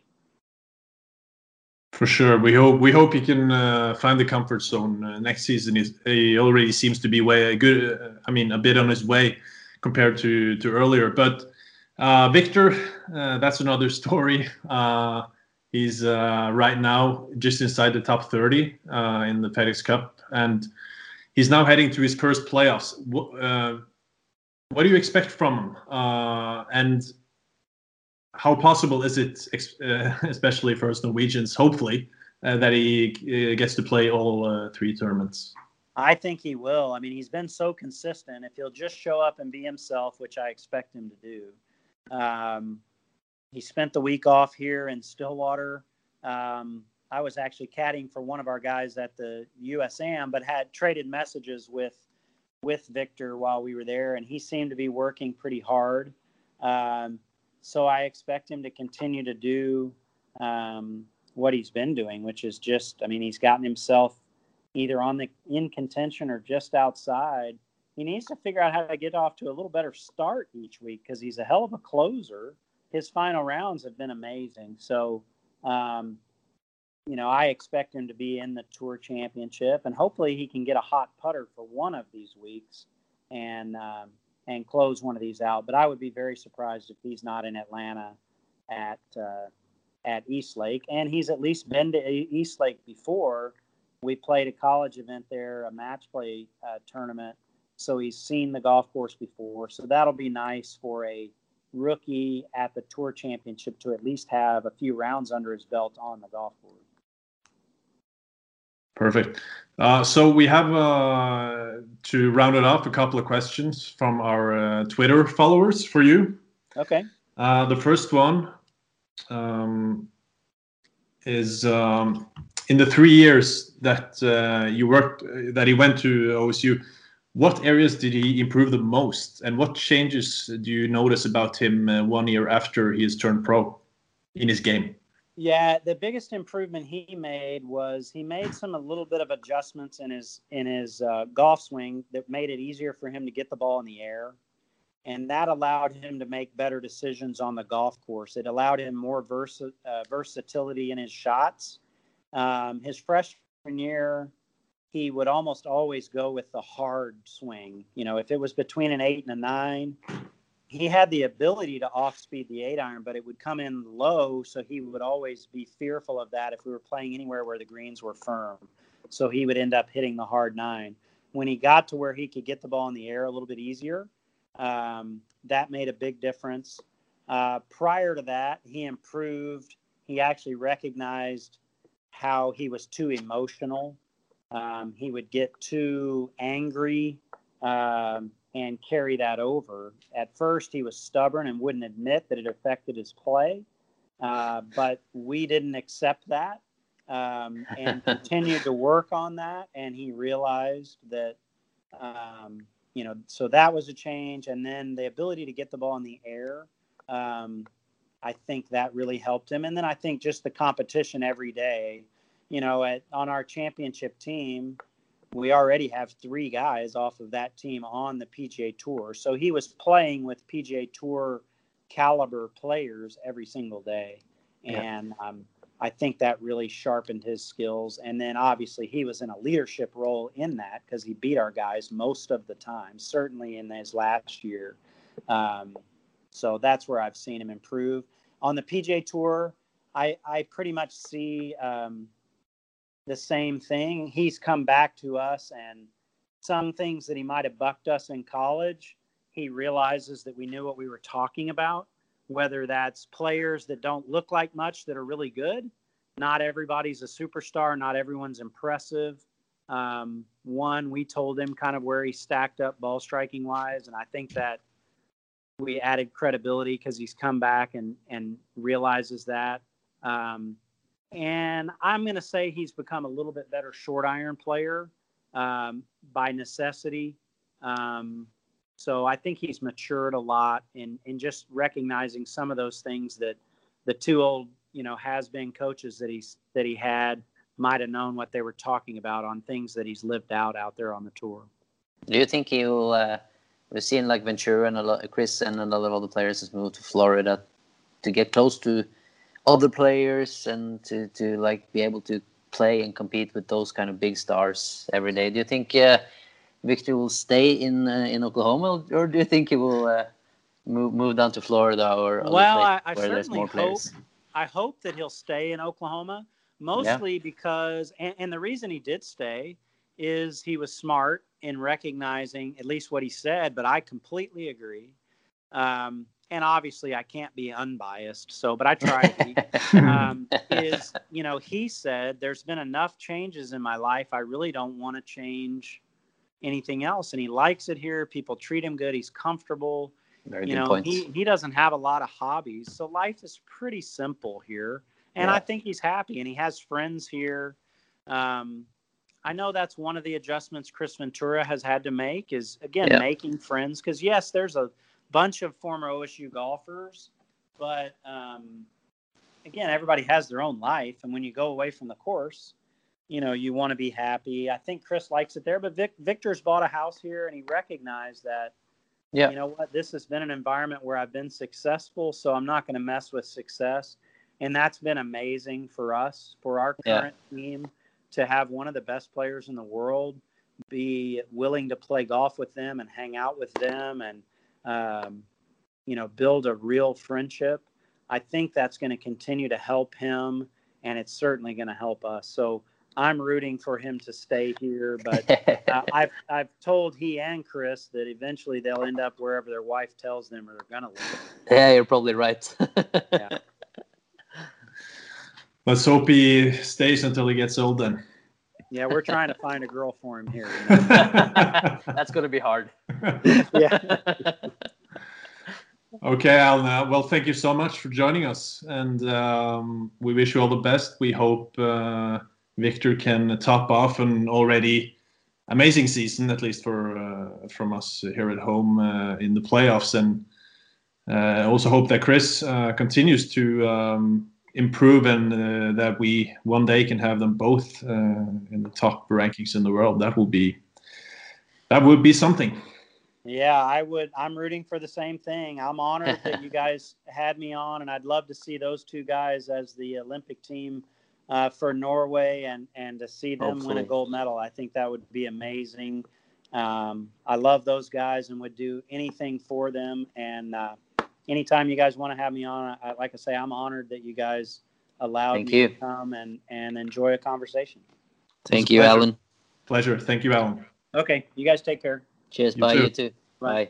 For sure, we hope we hope he can uh, find the comfort zone uh, next season. He's, he already seems to be way good. Uh, I mean, a bit on his way compared to to earlier. But uh, Viktor, uh, that's another *laughs* story. He's uh, right now just inside the top 30 uh, in the FedEx Cup, and he's now heading to his first playoffs. Uh, what do you expect from him? Uh, and how possible is it, uh, *laughs* especially for us Norwegians, hopefully, uh, that he gets to play all three tournaments? I think he will. I mean, he's been so consistent. If he'll just show up and be himself, which I expect him to do. Um, he spent the week off here in Stillwater. Um, I was actually caddying for one of our guys at the USAM, but had traded messages with with Viktor while we were there, and he seemed to be working pretty hard. Um, so I expect him to continue to do um, what he's been doing, which is just, I mean, he's gotten himself either on the in contention or just outside. He needs to figure out how to get off to a little better start each week because he's a hell of a closer. His final rounds have been amazing. So, um, you know, I expect him to be in the Tour Championship, and hopefully he can get a hot putter for one of these weeks and um, and close one of these out. But I would be very surprised if he's not in Atlanta at uh, at East Lake, and he's at least been to East Lake before. We played a college event there, a match play uh, tournament, so he's seen the golf course before. So that'll be nice for a rookie at the Tour Championship to at least have a few rounds under his belt on the golf course. Perfect. Uh, so we have uh, to round it off a couple of questions from our uh, Twitter followers for you. Okay. Uh, the first one um, is um, in the three years that uh, you worked, that he went to OSU. What areas did he improve the most, and what changes do you notice about him uh, one year after he has turned pro in his game? Yeah, the biggest improvement he made was he made some a little bit of adjustments in his in his uh, golf swing that made it easier for him to get the ball in the air, and that allowed him to make better decisions on the golf course. It allowed him more versa, uh, versatility in his shots. Um, his freshman year, he would almost always go with the hard swing. You know, if it was between an eight and a nine, he had the ability to off speed the eight iron, but it would come in low. So he would always be fearful of that if we were playing anywhere where the greens were firm. So he would end up hitting the hard nine. When he got to where he could get the ball in the air a little bit easier, um, that made a big difference. Uh, prior to that, he improved. He actually recognized how he was too emotional. Um, he would get too angry. Um, and carry that over. At first, he was stubborn and wouldn't admit that it affected his play. Uh, but we didn't accept that um, and *laughs* continued to work on that. And he realized that, um, you know, so that was a change. And then the ability to get the ball in the air, um, I think that really helped him. And then I think just the competition every day, you know, at, on our championship team, we already have three guys off of that team on the PGA Tour. So he was playing with PGA Tour caliber players every single day. And um, I think that really sharpened his skills. And then obviously he was in a leadership role in that because he beat our guys most of the time, certainly in his last year. Um, so that's where I've seen him improve. On the PGA Tour, I, I pretty much see um, the same thing. He's come back to us, and some things that he might have bucked us in college, he realizes that we knew what we were talking about whether that's players that don't look like much that are really good. Not everybody's a superstar, not everyone's impressive. Um, one, we told him kind of where he stacked up ball striking wise, and I think that we added credibility because he's come back and and realizes that. Um, and I'm going to say he's become a little bit better short iron player um, by necessity. Um, so I think he's matured a lot in in just recognizing some of those things that the two old you know has been coaches that he's that he had might have known what they were talking about on things that he's lived out out there on the tour. Do you think he will? Uh, we've seen like Ventura and a lot, Chris and a lot of other players has moved to Florida to get close to other players and to to like be able to play and compete with those kind of big stars every day. Do you think? Uh, Viktor will stay in uh, in Oklahoma, or do you think he will uh, move move down to Florida or well, I, I certainly hope I hope that he'll stay in Oklahoma, mostly yeah. because and, and the reason he did stay is he was smart in recognizing at least what he said, but I completely agree. Um, and obviously I can't be unbiased, so but I try to *laughs* um, is you know he said there's been enough changes in my life. I really don't want to change anything else. And he likes it here. People treat him good. He's comfortable. Very you know, points. he he doesn't have a lot of hobbies, so life is pretty simple here. And yeah. I think he's happy, and he has friends here. Um, I know that's one of the adjustments Chris Ventura has had to make is again yeah. making friends because yes, there's a bunch of former OSU golfers, but um, again, everybody has their own life, and when you go away from the course, you know you want to be happy. I think Chris likes it there, but Vic, Viktor's bought a house here, and he recognized that. Yeah. You know what? This has been an environment where I've been successful, so I'm not going to mess with success, and that's been amazing for us, for our current yeah. team, to have one of the best players in the world be willing to play golf with them and hang out with them, and um, you know build a real friendship. I think that's going to continue to help him, and it's certainly going to help us. So I'm rooting for him to stay here, but *laughs* uh, I've I've told he and Chris that eventually they'll end up wherever their wife tells them or they're gonna live. Yeah, you're probably right. yeah. *laughs* Let's hope he stays until he gets old. Then. Yeah, we're trying to find a girl for him here. You *laughs* know? That's going to be hard. *laughs* yeah. *laughs* Okay, Alan. Uh, well, thank you so much for joining us, and um, we wish you all the best. We hope. Uh, Viktor can top off an already amazing season, at least for uh, from us here at home uh, in the playoffs, and uh, also hope that Chris uh, continues to um, improve and uh, that we one day can have them both in the top rankings in the world. That will be that would be something. Yeah, I would. I'm rooting for the same thing. I'm honored that you *laughs* guys had me on, and I'd love to see those two guys as the Olympic team uh, for Norway and and to see them Hopefully. win a gold medal. I think that would be amazing. Um, I love those guys and would do anything for them. And uh, anytime you guys want to have me on, I, like I say, I'm honored that you guys allowed Thank me you. to come and and enjoy a conversation. Thank you, pleasure. Alan. Pleasure. Thank you, Alan. Okay, you guys take care. Cheers. You Bye. Too. You too. Bye. Bye.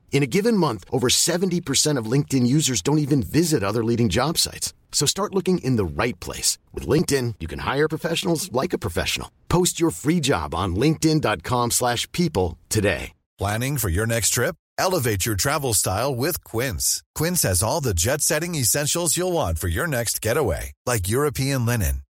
In a given month, over 70% of LinkedIn users don't even visit other leading job sites. So start looking in the right place. With LinkedIn, you can hire professionals like a professional. Post your free job on linkedin.com/people slash people today. Planning for your next trip? Elevate your travel style with Quince. Quince has all the jet setting essentials you'll want for your next getaway, like European linen,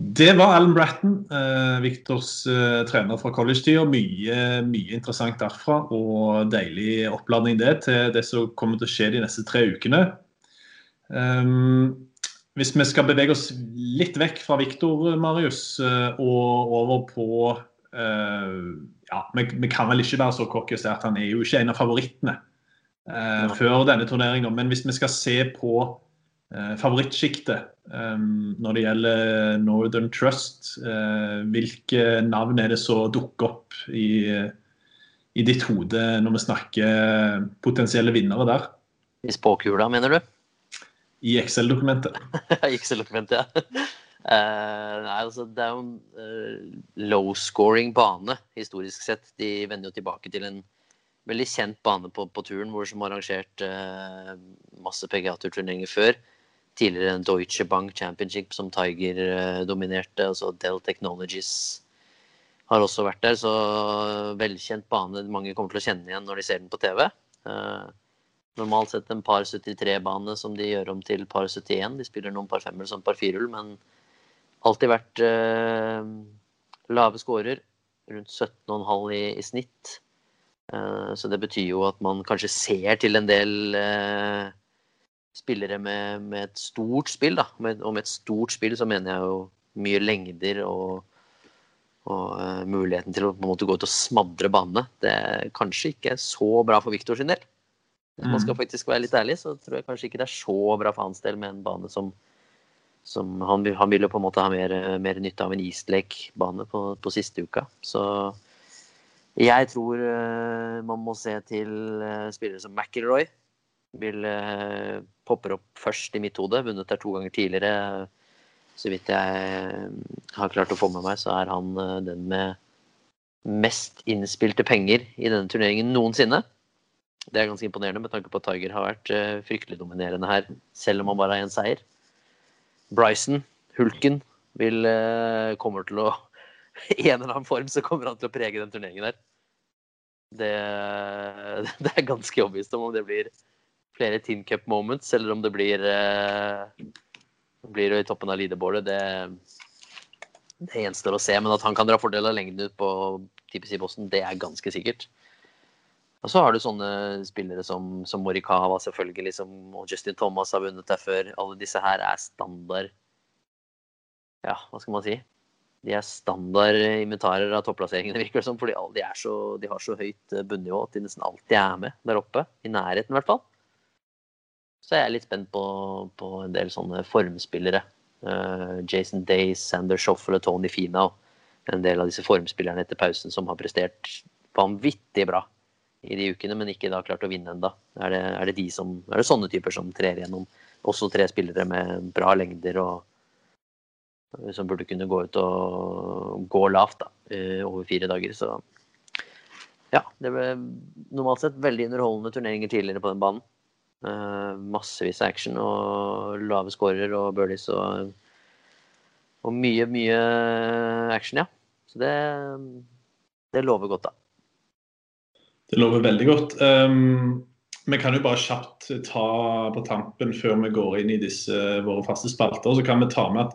Det var Alan Bratton, eh, Viktors eh, trener fra college-tida. Mye, mye interessant derfra, og deilig oppladning det til det som kommer til å skje de neste tre ukene. Um, hvis vi skal bevege oss litt vekk fra Victor, Marius, eh, og over på eh, ja, vi, vi, kan vel ikke være så cocky og si at han er jo ikke en av favorittene eh, før denne turneringa. Men hvis vi skal se på eh, favorittsjiktet eh, når det gjelder Northern Trust, eh, hvilke navn er det som dukker opp i, i ditt hode når vi snakker potensielle vinnere der? I spåkula, mener du? I Excel-dokumentet. *laughs* I Excel-dokumentet, ja. Uh, *laughs* nei, altså, det er jo en uh, low-scoring bane, historisk sett. De vender jo tilbake til en veldig kjent bane på, på turen, hvor som har arrangert uh, masse PGA-turturneringer før. Tidligere Deutsche Bank Championship som Tiger dominerte. altså Dell Technologies har også vært der. Så velkjent bane mange kommer til å kjenne igjen når de ser den på TV. normalt sett en par 73-bane som de gjør om til par 71. De spiller noen par femmer som par firehull, men alltid vært eh, lave scorer. Rundt 17,5 i, i snitt. Eh, så det betyr jo at man kanskje ser til en del eh, spillere med, med, et stort spill. Da. Med, og med et stort spill så mener jeg jo mye lengder og, og uh, muligheten til å på en måte gå ut og smadre banene. Det er kanskje ikke så bra for Viktor sin del. Hvis man skal mm. faktisk være litt ærlig, så tror jeg kanskje ikke det er så bra for hans del med en bane som som han, han, vil jo på en måte ha mer, mer nytte av en Eastlake-bane på, på, siste uka. Så jeg tror uh, man må se til uh, spillere som McIlroy. Vil uh, popper opp først i mitt hode. Vunnet der to ganger tidligere. Så vidt jeg har klart å få med meg, så er han den med mest innspilte penger i denne turneringen noensinne. Det er ganske imponerende med tanke på at Tiger har vært fryktelig dominerende her, selv om han bare har én seier. Bryson, hulken, vil, eh, kommer til å *laughs* I en eller annen form så kommer han til å prege den turneringen her. Det, *laughs* det er ganske overbevist om om det blir flere Tin Cup moments, eller om det blir, eh, blir i toppen av leaderboardet. Det, det gjenstår å se. Men at han kan dra fordel av lengden ut på TPC Boston, det er ganske sikkert. Og så har du sånne spillere som, som Morikawa selvfølgelig, som, og Justin Thomas har vunnet der før. Alle disse her er standard Ja, hva skal man si? De er standard inventarer av topplasseringene, *laughs* virker det som. Fordi de, de, har så høyt eh, bunnivå at de nesten alltid er med der oppe. I nærheten, i hvert fall. Så jeg er litt spent på, på en del sånne formspillere. Uh, Jason Day, Sander Schoffel og Tony Finau. En del av disse formspillerne etter pausen som har prestert vanvittig bra i de ukene, men ikke da klart å vinne ennå. Er, er, det de som, er det sånne typer som trer gjennom? Også tre spillere med bra lengder og som burde kunne gå ut og gå lavt da, eh, over fire dager. Så ja, det ble normalt sett veldig underholdende turneringer tidligere på den banen. Eh, massevis av action og lave scorer og birdies og, og mye, mye action, ja. Så det, det lover godt, da. Det lover veldig godt. Um, vi kan jo bare kjapt ta på tampen før vi går inn i disse våre faste spalter. Så kan vi ta med at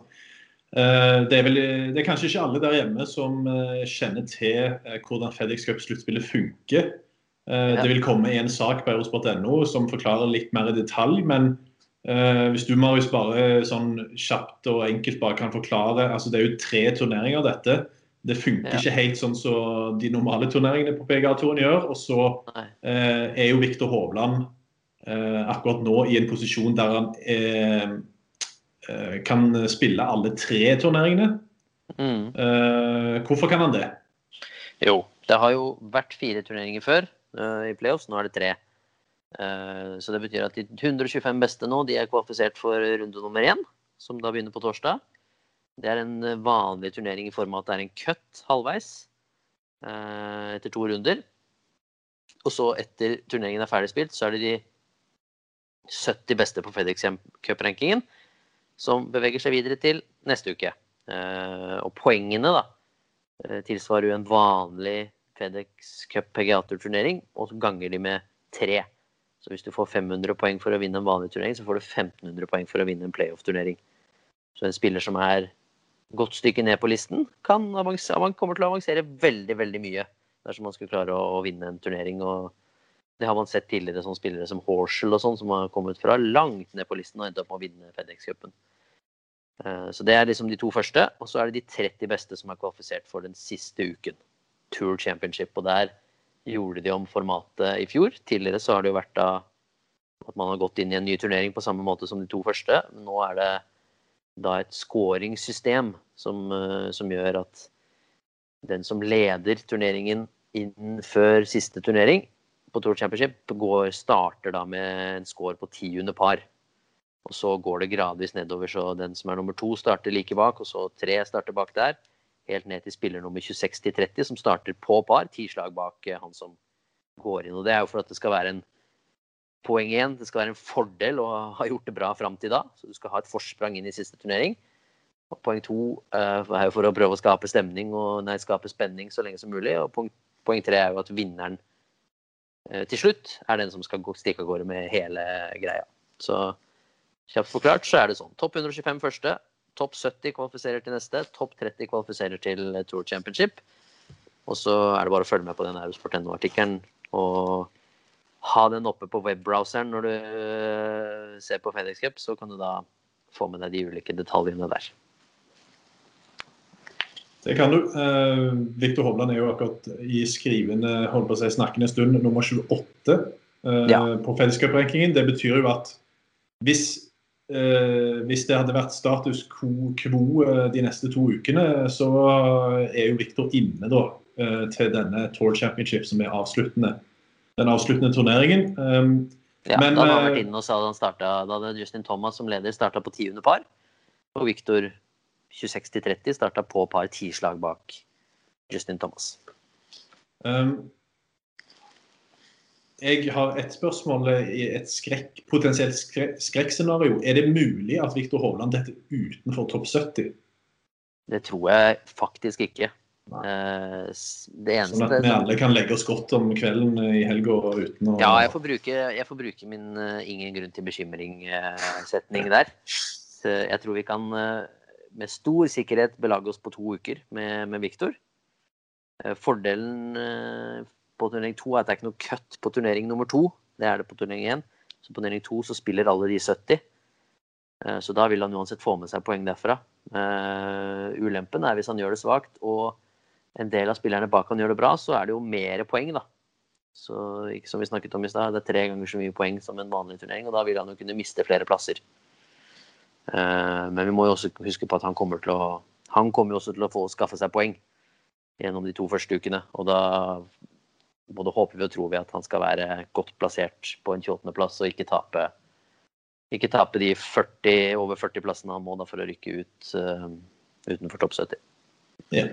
uh, det, er vel, det er kanskje ikke alle der hjemme som uh, kjenner til uh, hvordan FedEx Cup-sluttspillet funker. Ja. Det vil komme en sak på eurosport.no som forklarer litt mer i detalj. Men hvis du Marius, bare sånn kjapt og enkelt bare kan forklare altså Det er jo tre turneringer, dette. Det funker ja. ikke helt sånn som så de normale turneringene på PGA-turen gjør. Og så uh, er jo Viktor Hovland uh, akkurat nå i en posisjon der han eh, eh kan spille alle tre turneringene. Mm. Eh, hvorfor kan han det? Jo, det har jo vært fire turneringer før eh, i playoffs. Nå er det tre. så det betyr at de 125 beste nå de er kvalifisert for runde nummer én, som da begynner på torsdag. Det er en eh, vanlig turnering i form av at det er en cut halvveis eh, etter to runder. Og så etter turneringen er ferdig spilt, så er det de 70 beste på FedEx Cup-rankingen som beveger seg videre til neste uke. Eh, og poengene da, tilsvarer jo en vanlig FedEx Cup PGA-turnering, og så ganger de med tre. Så hvis du får 500 poeng for å vinne en vanlig turnering, så får du 1500 poeng for å vinne en playoff-turnering. Så en spiller som er godt stykke ned på listen, kan man kommer til å avansere veldig veldig mye dersom man skulle klare å, å, vinne en turnering. og Det har man sett tidligere som spillere som Horshall og sånn, som har kommet fra langt ned på listen og endt opp med å vinne FedEx-cupen. Uh, så Det er liksom de to første. Og så er det de 30 beste som er kvalifisert for den siste uken. Tour Championship. Og der gjorde de om formatet i fjor. Tidligere så har det jo vært da at man har gått inn i en ny turnering på samme måte som de to første. Nå er det da et scoringssystem som, eh, som, gjør at den som leder turneringen inn før siste turnering på Tour Championship, går, starter da med en score på tiende par. Og så går det gradvis nedover, så den som er nummer to, starter like bak, og så tre starter bak der. Helt ned til spiller nummer 26 til 30, som starter på par, ti slag bak eh, han som går inn. Og det er jo for at det skal være en Poeng én, det skal være en fordel å ha gjort det bra fram til da. Så du skal ha et forsprang inn i siste turnering. Og poeng to uh, er jo for å prøve å skape stemning og nei, skape spenning så lenge som mulig. Og poeng, poeng tre er jo at vinneren uh, til slutt er den som skal stikke av gårde med hele greia. Så kjapt forklart så er det sånn. Topp 125 første. Topp 70 kvalifiserer til neste. Topp 30 kvalifiserer til Tour Championship. Og så er det bare å følge med på den Eurosport.no-artikkelen. Og ha den oppe på webbrowseren når du eh, ser på FedEx Cup, så kan du da få med deg de ulike detaljene der. Det kan du. Eh, Viktor Hovland er jo akkurat i skrivende, holdt på å si snakkende stund nummer 28 eh, ja. på FedEx Cup-rankingen. Det betyr jo at hvis, hvis det hadde vært status quo, quo de neste to ukene, så er jo Viktor inne da til denne Tour Championship som er avsluttende den avsluttende turneringen. Um, ja, men, da hadde han vært eh, inne og sa at han starta, da hadde Justin Thomas som leder starta på tiende par. Og Victor 26-30 starta på par ti slag bak Justin Thomas. Um, jeg har et spørsmål i et skrekk, potensielt skrekkscenario. Er det mulig at Viktor Hovland detter utenfor topp 70? Det tror jeg faktisk ikke. Uh, det eneste Sånn at vi alle kan legge oss godt om kvelden i helga uten å Ja, jeg får bruke, jeg får bruke min uh, 'ingen grunn til bekymring'-setning der. Så jeg tror vi kan med stor sikkerhet belage oss på to uker med, med Viktor. Fordelen på turnering to er at det er ikke noe cut på turnering nummer to. Det er det på turnering én. Så på turnering to så spiller alle de 70. Så da vil han uansett få med seg poeng derfra. Ulempen er hvis han gjør det svakt og en del av spillerne bak han gjør det bra, så er det jo mer poeng, da. Så ikke som vi snakket om i stad, det er tre ganger så mye poeng som en vanlig turnering, og da vil han jo kunne miste flere plasser. Uh, men vi må jo også huske på at han kommer til å han kommer jo også til å få skaffe seg poeng gjennom de to første ukene. Og da både håper vi og tror vi at han skal være godt plassert på en 28.-plass og ikke tape, ikke tape de 40, over 40 plassene han må da for å rykke ut uh, utenfor topp 70. Ja.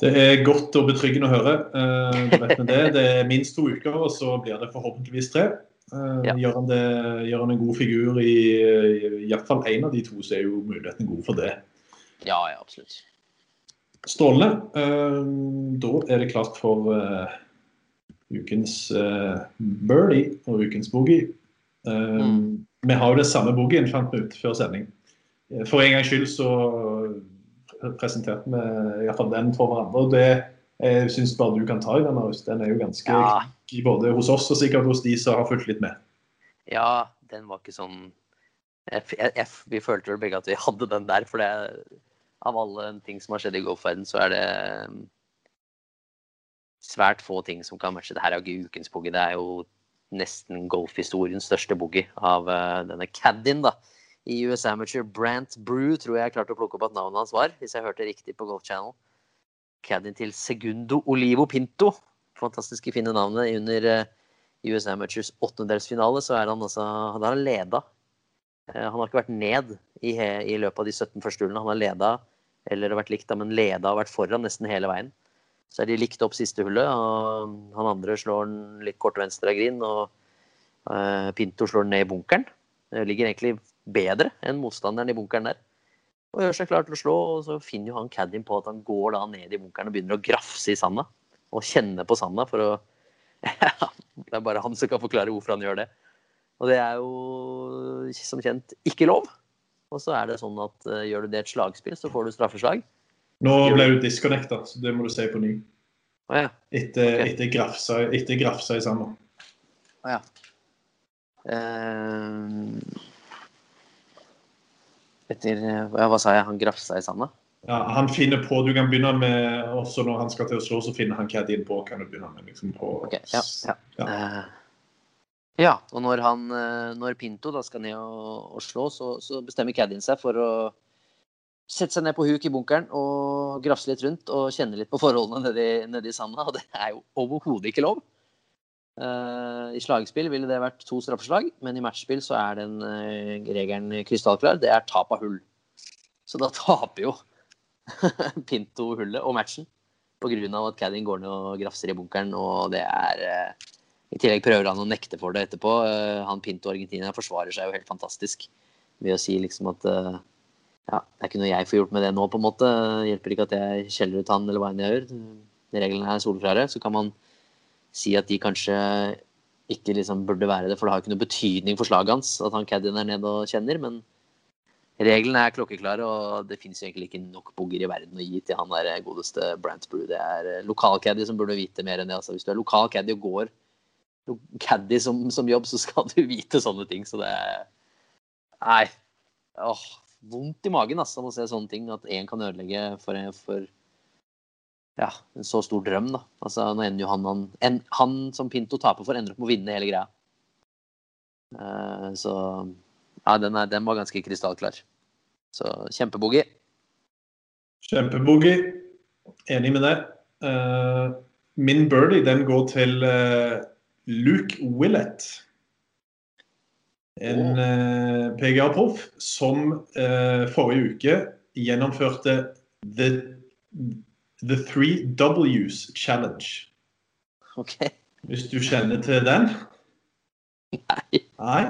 Det er godt og betryggende å høre. Eh, det. det. er minst to uker, og så blir det forhåpentligvis tre. Uh, Ja. Gjør, han det, gjør han en god figur i, i fall én av de to, så er jo muligheten god for det. Ja, ja, absolutt. Strålende. Eh, da er det klart for eh, ukens eh, birdie og ukens boogie. Mm. Vi har jo det samme boogien, fant vi ut før sending. For en gangs skyld så presenterte vi iallfall den for hverandre. og det jeg syns bare du kan ta i den. Marius. Den er jo ganske Ja. både hos oss og sikkert hos de som har fulgt litt med. Ja, den var ikke sånn jeg, jeg, Vi følte vel begge at vi hadde den der, for det av alle ting som har skjedd i golfverden, så er det um, svært få ting som kan matche. Det her er jo ikke ukens boogie, det er jo nesten golfhistoriens største boogie av uh, denne caddien, da. I US Amateur Brant Brew, tror jeg jeg klarte å plukke opp at navnet hans var, hvis jeg hørte riktig på Golf Channel. Caddien til Segundo Olivo Pinto. Fantastiske fine navnet under uh, US Amateurs åttendedelsfinale, så er han altså Han har leda. Eh, Han har ikke vært ned i, i løpet av de 17 første hullene. Han har leda, eller vært likt, men leda og vært foran nesten hele veien. Så er de likt opp siste hullet, og han andre slår den litt kort venstre av green, og eh, Pinto slår den ned i bunkeren. Det ligger egentlig bedre enn motstanderen i bunkeren der. Og gjør seg klar til å slå, og så finner jo han caddien på at han går da ned i bunkeren og begynner å grafse i sanda. Og kjenne på sanda for å *laughs* Det er bare han som kan forklare hvorfor han gjør det. Og det er jo som kjent ikke lov. Og så er det sånn at uh, gjør du det et slagspill, så får du straffeslag. Nå ble du disconnecta, så det må du si på ny. Ah, ja. Etter, okay. etter, grafsa, etter grafsa i sanda. Ah, ja. Uh, etter ja, Hva sa jeg? Han grafsa i sanda? Ja, han finner på Du kan begynne med også Når han skal til å slå, så finner han caddien på. Kan du begynne med liksom på okay, ja, ja. Ja. Eh, ja, og når, han, eh, når Pinto da skal ned og, og slå, så, så bestemmer caddien seg for å sette seg ned på huk i bunkeren og grafse litt rundt og kjenne litt på forholdene nedi, nedi sanda. Og det er jo overhodet ikke lov. Uh, I slagspill ville det vært to straffeslag, men i matchspill så er den uh, regelen krystallklar. Det er tap av hull. Så da *laughs* taper jo *laughs* Pinto hullet og matchen pga. at caddien går ned og grafser i bunkeren, og det er eh, I tillegg prøver han å nekte for det etterpå. Eh, Han Pinto Argentina forsvarer seg jo helt fantastisk ved å si liksom at eh, ja, det er ikke noe jeg får gjort med det nå, på en måte. Det hjelper ikke at jeg skjeller ut han eller hva enn jeg gjør. Reglene er solklare. Så kan man si at de kanskje ikke liksom burde være det, for det har ikke noe betydning for slaget hans at han caddien er nede og kjenner, men reglene er klokkeklare, og det finnes jo egentlig ikke nok bugger i verden å gi til han der godeste Brant Brew. Det er eh, lokalcaddy som burde vite mer enn det. Altså, hvis du er lokal caddy og går caddy som, som jobb, så skal du vite sånne ting. Så det Nei. Åh, vondt i magen altså, å se sånne ting. At én kan ødelegge for, for ja, en så stor drøm. da. Altså, nå ender jo han, han, en, han som Pinto taper for, ender opp med å vinne hele greia. Uh, så ja, den, er, den var ganske krystallklar. Så kjempeboogie. Kjempeboogie. Enig med deg. Uh, min birdie den går til eh, Luke Willett. En eh, PGA-proff som eh, forrige uke gjennomførte The, the Three W's Challenge. OK. Hvis du kjenner til den? Nei. Nei.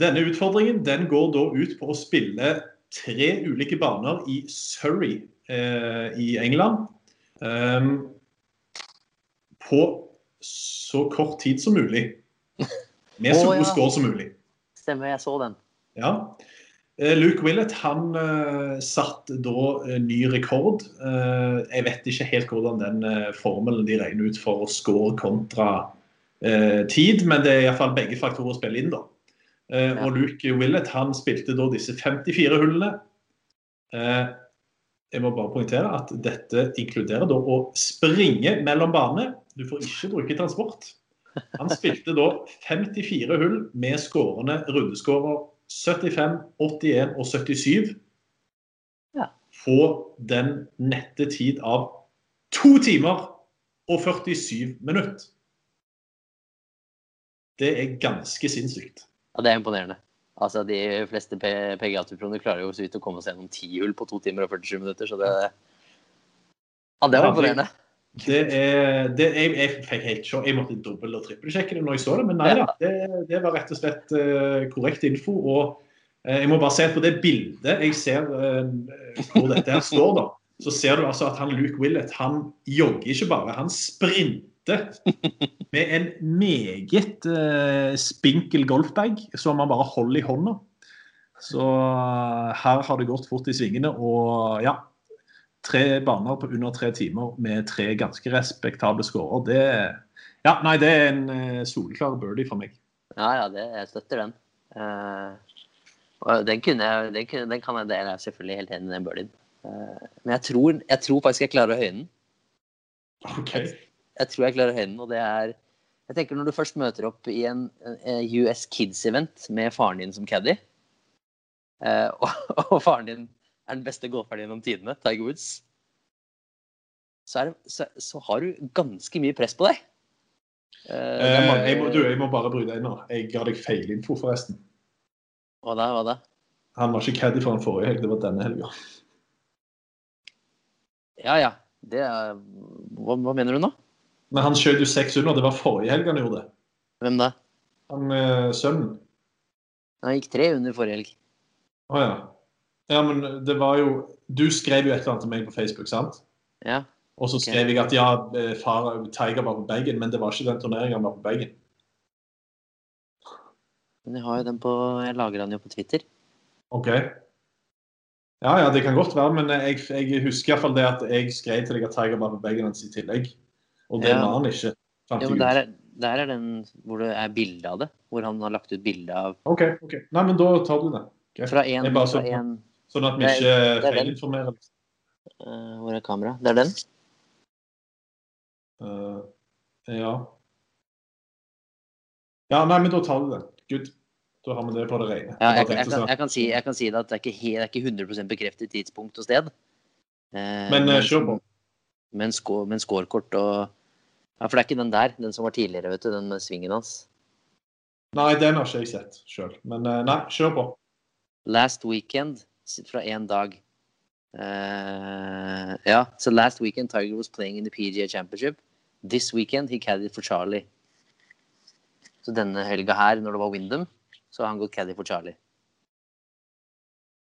Denne utfordringen den går da ut på å spille tre ulike baner i Surrey eh, i England. Um, på så kort tid som mulig. *laughs* Med så Å, god ja. score som mulig. Stemmer, jeg så den. Ja. Eh, Luke Willett han uh, satt da eh, ny rekord. Uh, jeg vet ikke helt hvordan den uh, formelen de regner ut for å score kontra eh, tid, men det er iallfall begge faktorer å spille inn, da. Eh, Ja. Og Luke Willett han spilte da disse 54 hullene. Eh, jeg må bare poengtere at dette inkluderer da å springe mellom banene. Du får ikke bruke transport. Han spilte da 54 hull med skårene rundeskårer 75, 81 og 77. Ja. På den nette tid av to timer og 47 minutter. Det er ganske sinnssykt. Ja, det er imponerende. Altså, De fleste PGA-turproene klarer jo så vidt å komme seg gjennom ti hull på to timer og 47 minutter, så det Ja, det var imponerende. Det er, det, jeg, jeg fikk helt sjokk. Jeg måtte dobbel- og trippelsjekke det når jeg så det, men nei da. Det, det var rett og slett uh, korrekt info. Og uh, jeg må bare se på det bildet jeg ser uh, hvor dette her står, da, så ser du altså at han Luke Willett han jogger ikke bare, han sprinter med en meget spinkel golfbag som han bare holder i hånda. Så her har det gått fort i svingene. Og ja, tre baner på under tre timer med tre ganske respektable scorer. Det, ja, nei, det er en eh, soleklar birdie for meg. Ja, ja, det, jeg støtter den. Uh, og den, kunne jeg, den, kunne, den kan jeg dele, jeg selvfølgelig helt enig i den birdien. Uh, men jeg tror, jeg tror faktisk jeg klarer å høyne den. Ok. Jeg tror jeg klarer å høyne den, og det er Jeg tenker når du først møter opp i en, en US Kids-event med faren din som caddy, og, *laughs* og faren din er den beste golferen gjennom tidene, Tiger Woods, så, er det, så, så har du ganske mye press på deg. Eh, Eh, mange- jeg, må, du, jeg må bare bryte deg nå. Jeg ga deg feilinfo, forresten. Hva da? Hva da? Han var ikke caddy for den forrige helg, det var denne helga. Ja, ja. Det er, hva, hva mener du nå? Men han skjøt jo seks under. Det var forrige helg han gjorde det. Hvem da? Han eh, sønnen. Han gikk tre under forrige helg. Å ja. Ja, men det var jo Du skrev jo et eller annet til meg på Facebook, sant? Ja. Og så skrev skrev jeg at ja, eh, far Tiger var på bagen, men det var ikke den turneringen han var på bagen. Men jeg har jo den på Jeg lager den jo på Twitter. OK. Ja, ja, det kan godt være, men jeg, jeg husker iallfall det at jeg skrev til deg at Tiger var på bagen hans i tillegg. Og det Ja. var han ikke. Jo, men der er, der er den hvor det er bilde av det. Hvor han har lagt ut bilde av OK. ok. Nei, men da tar du det. Okay. Fra bare fra en, Sånn at vi ikke er feilinformerer. Uh, Hvor er kameraet? Det er den? Uh, ja. Ja, nei, men da tar du den. Good. Da har vi det på det rene. Ja, jeg, jeg, jeg, kan, jeg, kan si, kan si det at det er ikke, helt, det er ikke 100% bekreftet tidspunkt og sted. Uh, Men uh, kjør på. Men, men scorekort og Ja, for det er ikke den der. Den som var tidligere, vet du. Den med svingen hans. Nei, den har ikke jeg sett sjøl. Men eh, nei, kjør på. Last weekend fra én dag. Uh, ja, så last weekend Tiger was playing in the PGA Championship. This weekend he caddied for Charlie. Så denne helga her, når det var Windham, så har han gått caddy for Charlie.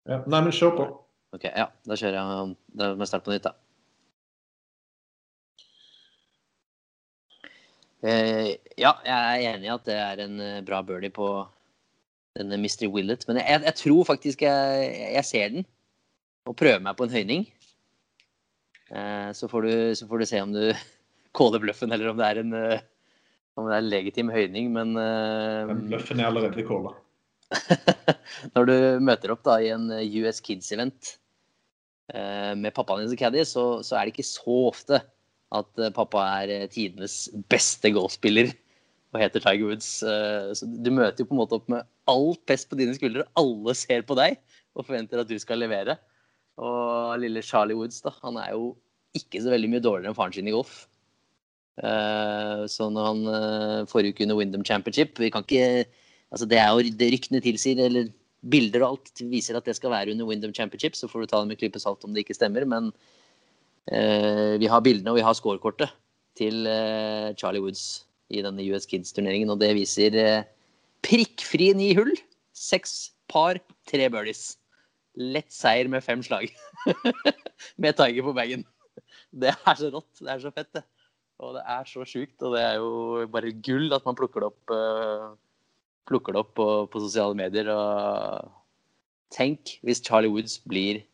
Ja. Nei, men kjør på. Ok, ja, da kjører jeg Da må jeg starte på nytt, da. Uh, ja, jeg er enig i at det er en eh, bra birdie på denne Mr. Willet. Men jeg, jeg tror faktisk jeg, jeg ser den, og prøver meg på en høyning. Eh, så, får du, så får du se om du *laughs* caller bluffen, eller om det er en, eh, om det er en legitim høyning. Men eh, bløffen er allerede calla. *laughs* når du møter opp da i en eh, US Kids-event eh, med pappaen din som caddy, så, så er det ikke så ofte at eh, pappa er tidenes beste golfspiller og heter Tiger Woods. Eh, så du møter jo på en måte opp med all pest på dine skuldre. Alle ser på deg og forventer at du skal levere. Og lille Charlie Woods, da, han er jo ikke så veldig mye dårligere enn faren sin i golf. Eh, Så når han eh, forrige uke under Windham Championship Vi kan ikke Altså det er jo det ryktene tilsier, eller bilder og alt viser at det skal være under Windham Championship, så får du ta det med en klype salt om det ikke stemmer. Men vi har bildene og vi har scorekortet til Charlie Woods i denne US Kids-turneringen, og det viser prikkfri prikkfrie ni hull. Seks par, tre birdies. Lett seier med fem slag. *laughs* med Tiger på bagen. Det er så rått. Det er så fett, det. Og det er så sjukt, og det er jo bare gull at man plukker det opp, uh, plukker det opp på, på sosiale medier. Og tenk hvis Charlie Woods blir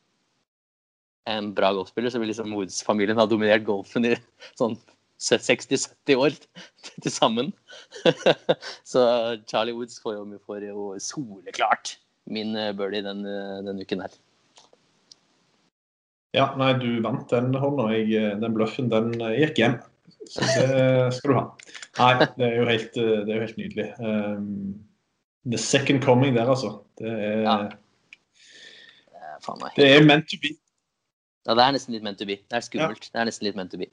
en bra golfspiller, så vil liksom Woods-familien ha dominert golfen i sånn 60-70 år *laughs* til sammen. *laughs* så Charlie Woods får jo, får jo soleklart min eh, birdie den, eh, denne uken her. Ja, nei, du vant den hånda. Eh, Den bløffen, den gikk hjem. Så det *laughs* skal du ha. Nei, det er jo helt, det er jo helt nydelig. Um, the second coming der, altså. Det er, Ja. Faen meg. det er meant to be. Ja, det er nesten litt meant to be. Det er skummelt. Det er nesten litt meant to be.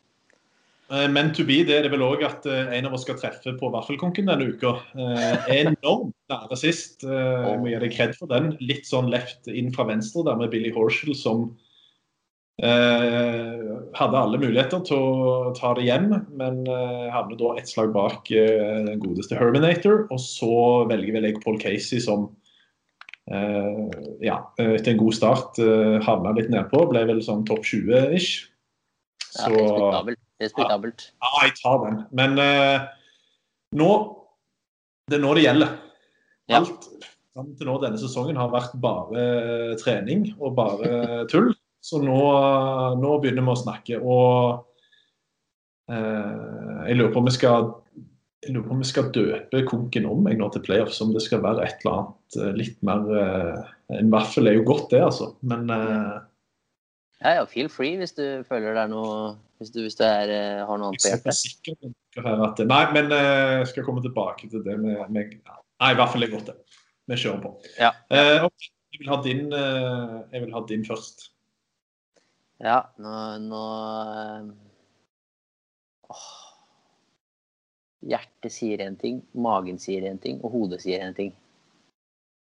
Eh, Meant to be, det er det vel òg at eh, en av oss skal treffe på vaffelkonken denne uka. Eh, enormt nære sist. Jeg må gi deg kred for den. Litt sånn left inn fra venstre der med Billy Horshall som Eh, hadde alle muligheter til å ta det hjem, men eh, havner da ett slag bak eh, den godeste Herminator. Og så velger vel jeg Paul Casey som eh, ja, etter en god start eh, havna litt nedpå. Ble vel sånn topp 20-ish. Ja, respektabelt. Ja, jeg tar den. Men uh, nå Det er nå det gjelder. Ja. Alt fram til nå denne sesongen har vært bare eh, trening og bare *laughs* tull. Så nå, nå begynner vi å snakke. Og uh, jeg lurer på om vi skal jeg lurer på om vi skal døpe konken om jeg nå til playoffs, om det skal være et eller annet eh, litt mer eh, En vaffel er jo godt, det, altså. Men uh, Ja, ja, feel free hvis du føler det er noe Hvis du, hvis du er, eh, har noe annet på er hjertet. at Nei, men eh, jeg skal komme tilbake til det med, med Nei, fall er godt, det. Vi kjører på. Ja. Uh, ok, jeg, vil ha din, uh, jeg vil ha din først. Ja, nå, nå uh. Hjertet sier én ting, magen sier én ting, og hodet sier én ting.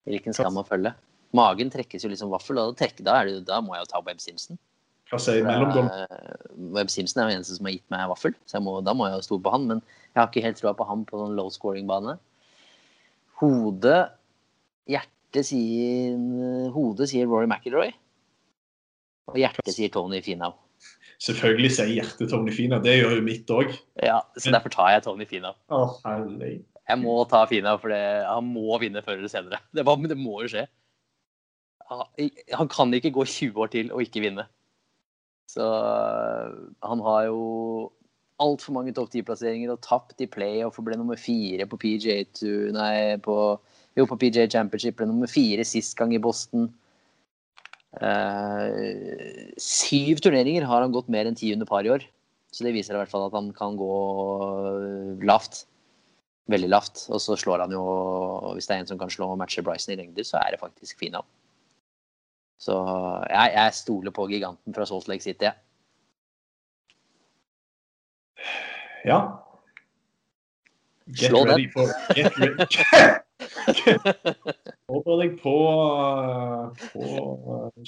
Hvilken skal man følge? Magen trekkes jo liksom vaffel, og da, trekker, da, det, da må jeg jo ta Web Simpson. Hva sier mellomgång? Eh, Webb Simpson er jo eneste som har gitt meg vaffel, så må, da må jeg jo stole på han. Men jeg har ikke helt troa på han på sånn low scoring-bane. Hodet Hjertet sier Hodet sier Rory McIlroy. Og hjertet sier Tony Finau. Selvfølgelig sier hjertet Tony Finau. Det gjør jo mitt òg. Ja, så derfor tar jeg Tony Finau. Oh. Jeg må ta Finau, for det, han må vinne før eller senere. Det, var, det må jo skje. Han- Han kan ikke gå 20 år til og ikke vinne. Så øh, han har jo altfor mange topp 10-plasseringer og tapt i playoff og ble nummer fire på PGA Tour Nei, på, jo, på PJ Championship. Ble nummer fire sist gang i Boston. Eh, syv turneringer har han gått mer enn ti under par i år. Så det viser i hvert fall at han kan gå lavt. Veldig lavt. Og så slår han jo Hvis det er en som kan slå og matche Bryson i lengder, så er det faktisk Finau. Så jeg, jeg stoler på giganten fra Salt Lake City. Ja. Get Slå ready den. for Get ready. *laughs* Forbered deg på, på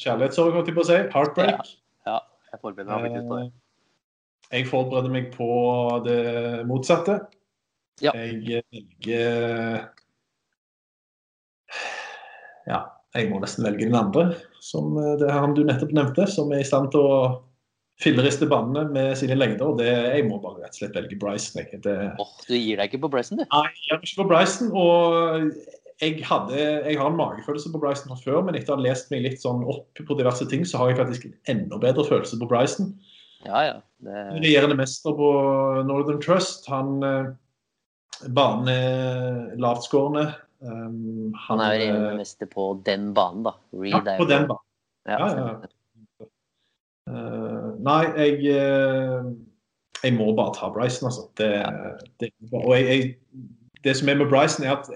kjærlighetssorg, holdt jeg på å si. Heartbreak. Ja, jeg forbereder meg faktisk på det. Eh, Jeg forbereder meg på det motsatte. Ja. Jeg velger Ja, jeg må nesten velge den andre, som eh, det er han du nettopp nevnte, som er i stand til å filleriste banene med sine lengder. Det, jeg må bare rett og slett velge Bryson. Det, Åh, du gir deg ikke på Bryson, du? Nei, jeg gjør ikke på Bryson. Og jeg, hadde, jeg har en magefølelse på Bryson fra før, men etter å ha lest meg litt sånn opp på diverse ting, så har jeg faktisk en enda bedre følelse på Bryson. Ja, ja. Det, Regjerende mester på Northern Trust. Han eh, Banen er lavtskårende. Um, han er jo eh, regjerende mester på den banen, da. Reed Ja, på den banen. Ja, Ja, ja. Uh, nei, jeg uh, Jeg må bare ta Bryson, altså. Det, det, og jeg, jeg, det som er med Bryson, er at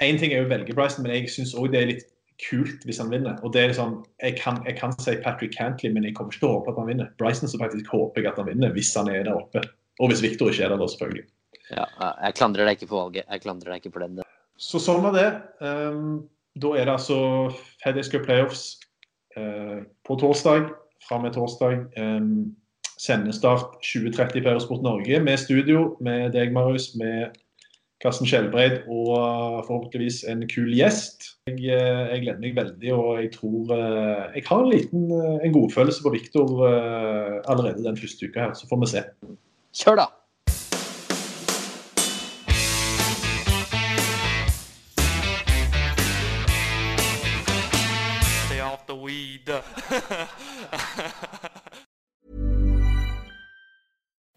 Én ting er jo å velge Bryson, men jeg syns òg det er litt kult hvis han vinner. Og det er liksom, jeg kan, jeg kan si Patrick Cantley, men jeg kommer ikke til å håpe at han vinner. Bryson så faktisk håper jeg at han vinner, hvis han er der oppe. Og hvis Victor ikke er der, da, selvfølgelig. Ja, jeg klandrer deg ikke for valget. Jeg klandrer deg ikke for den. Så sånn var det. Um, da er det altså FedEx Cup Playoffs eh, på torsdag. Fra med torsdag. Um, sendestart 2030 på Eurosport Norge med studio med deg, Marius, med Karsten Skjelbreid og forhåpentligvis en kul gjest. Jeg, eh, jeg gleder meg veldig, og jeg tror eh, Jeg har en liten en godfølelse på Viktor allerede den første uka her, så får vi se. Kjør, da!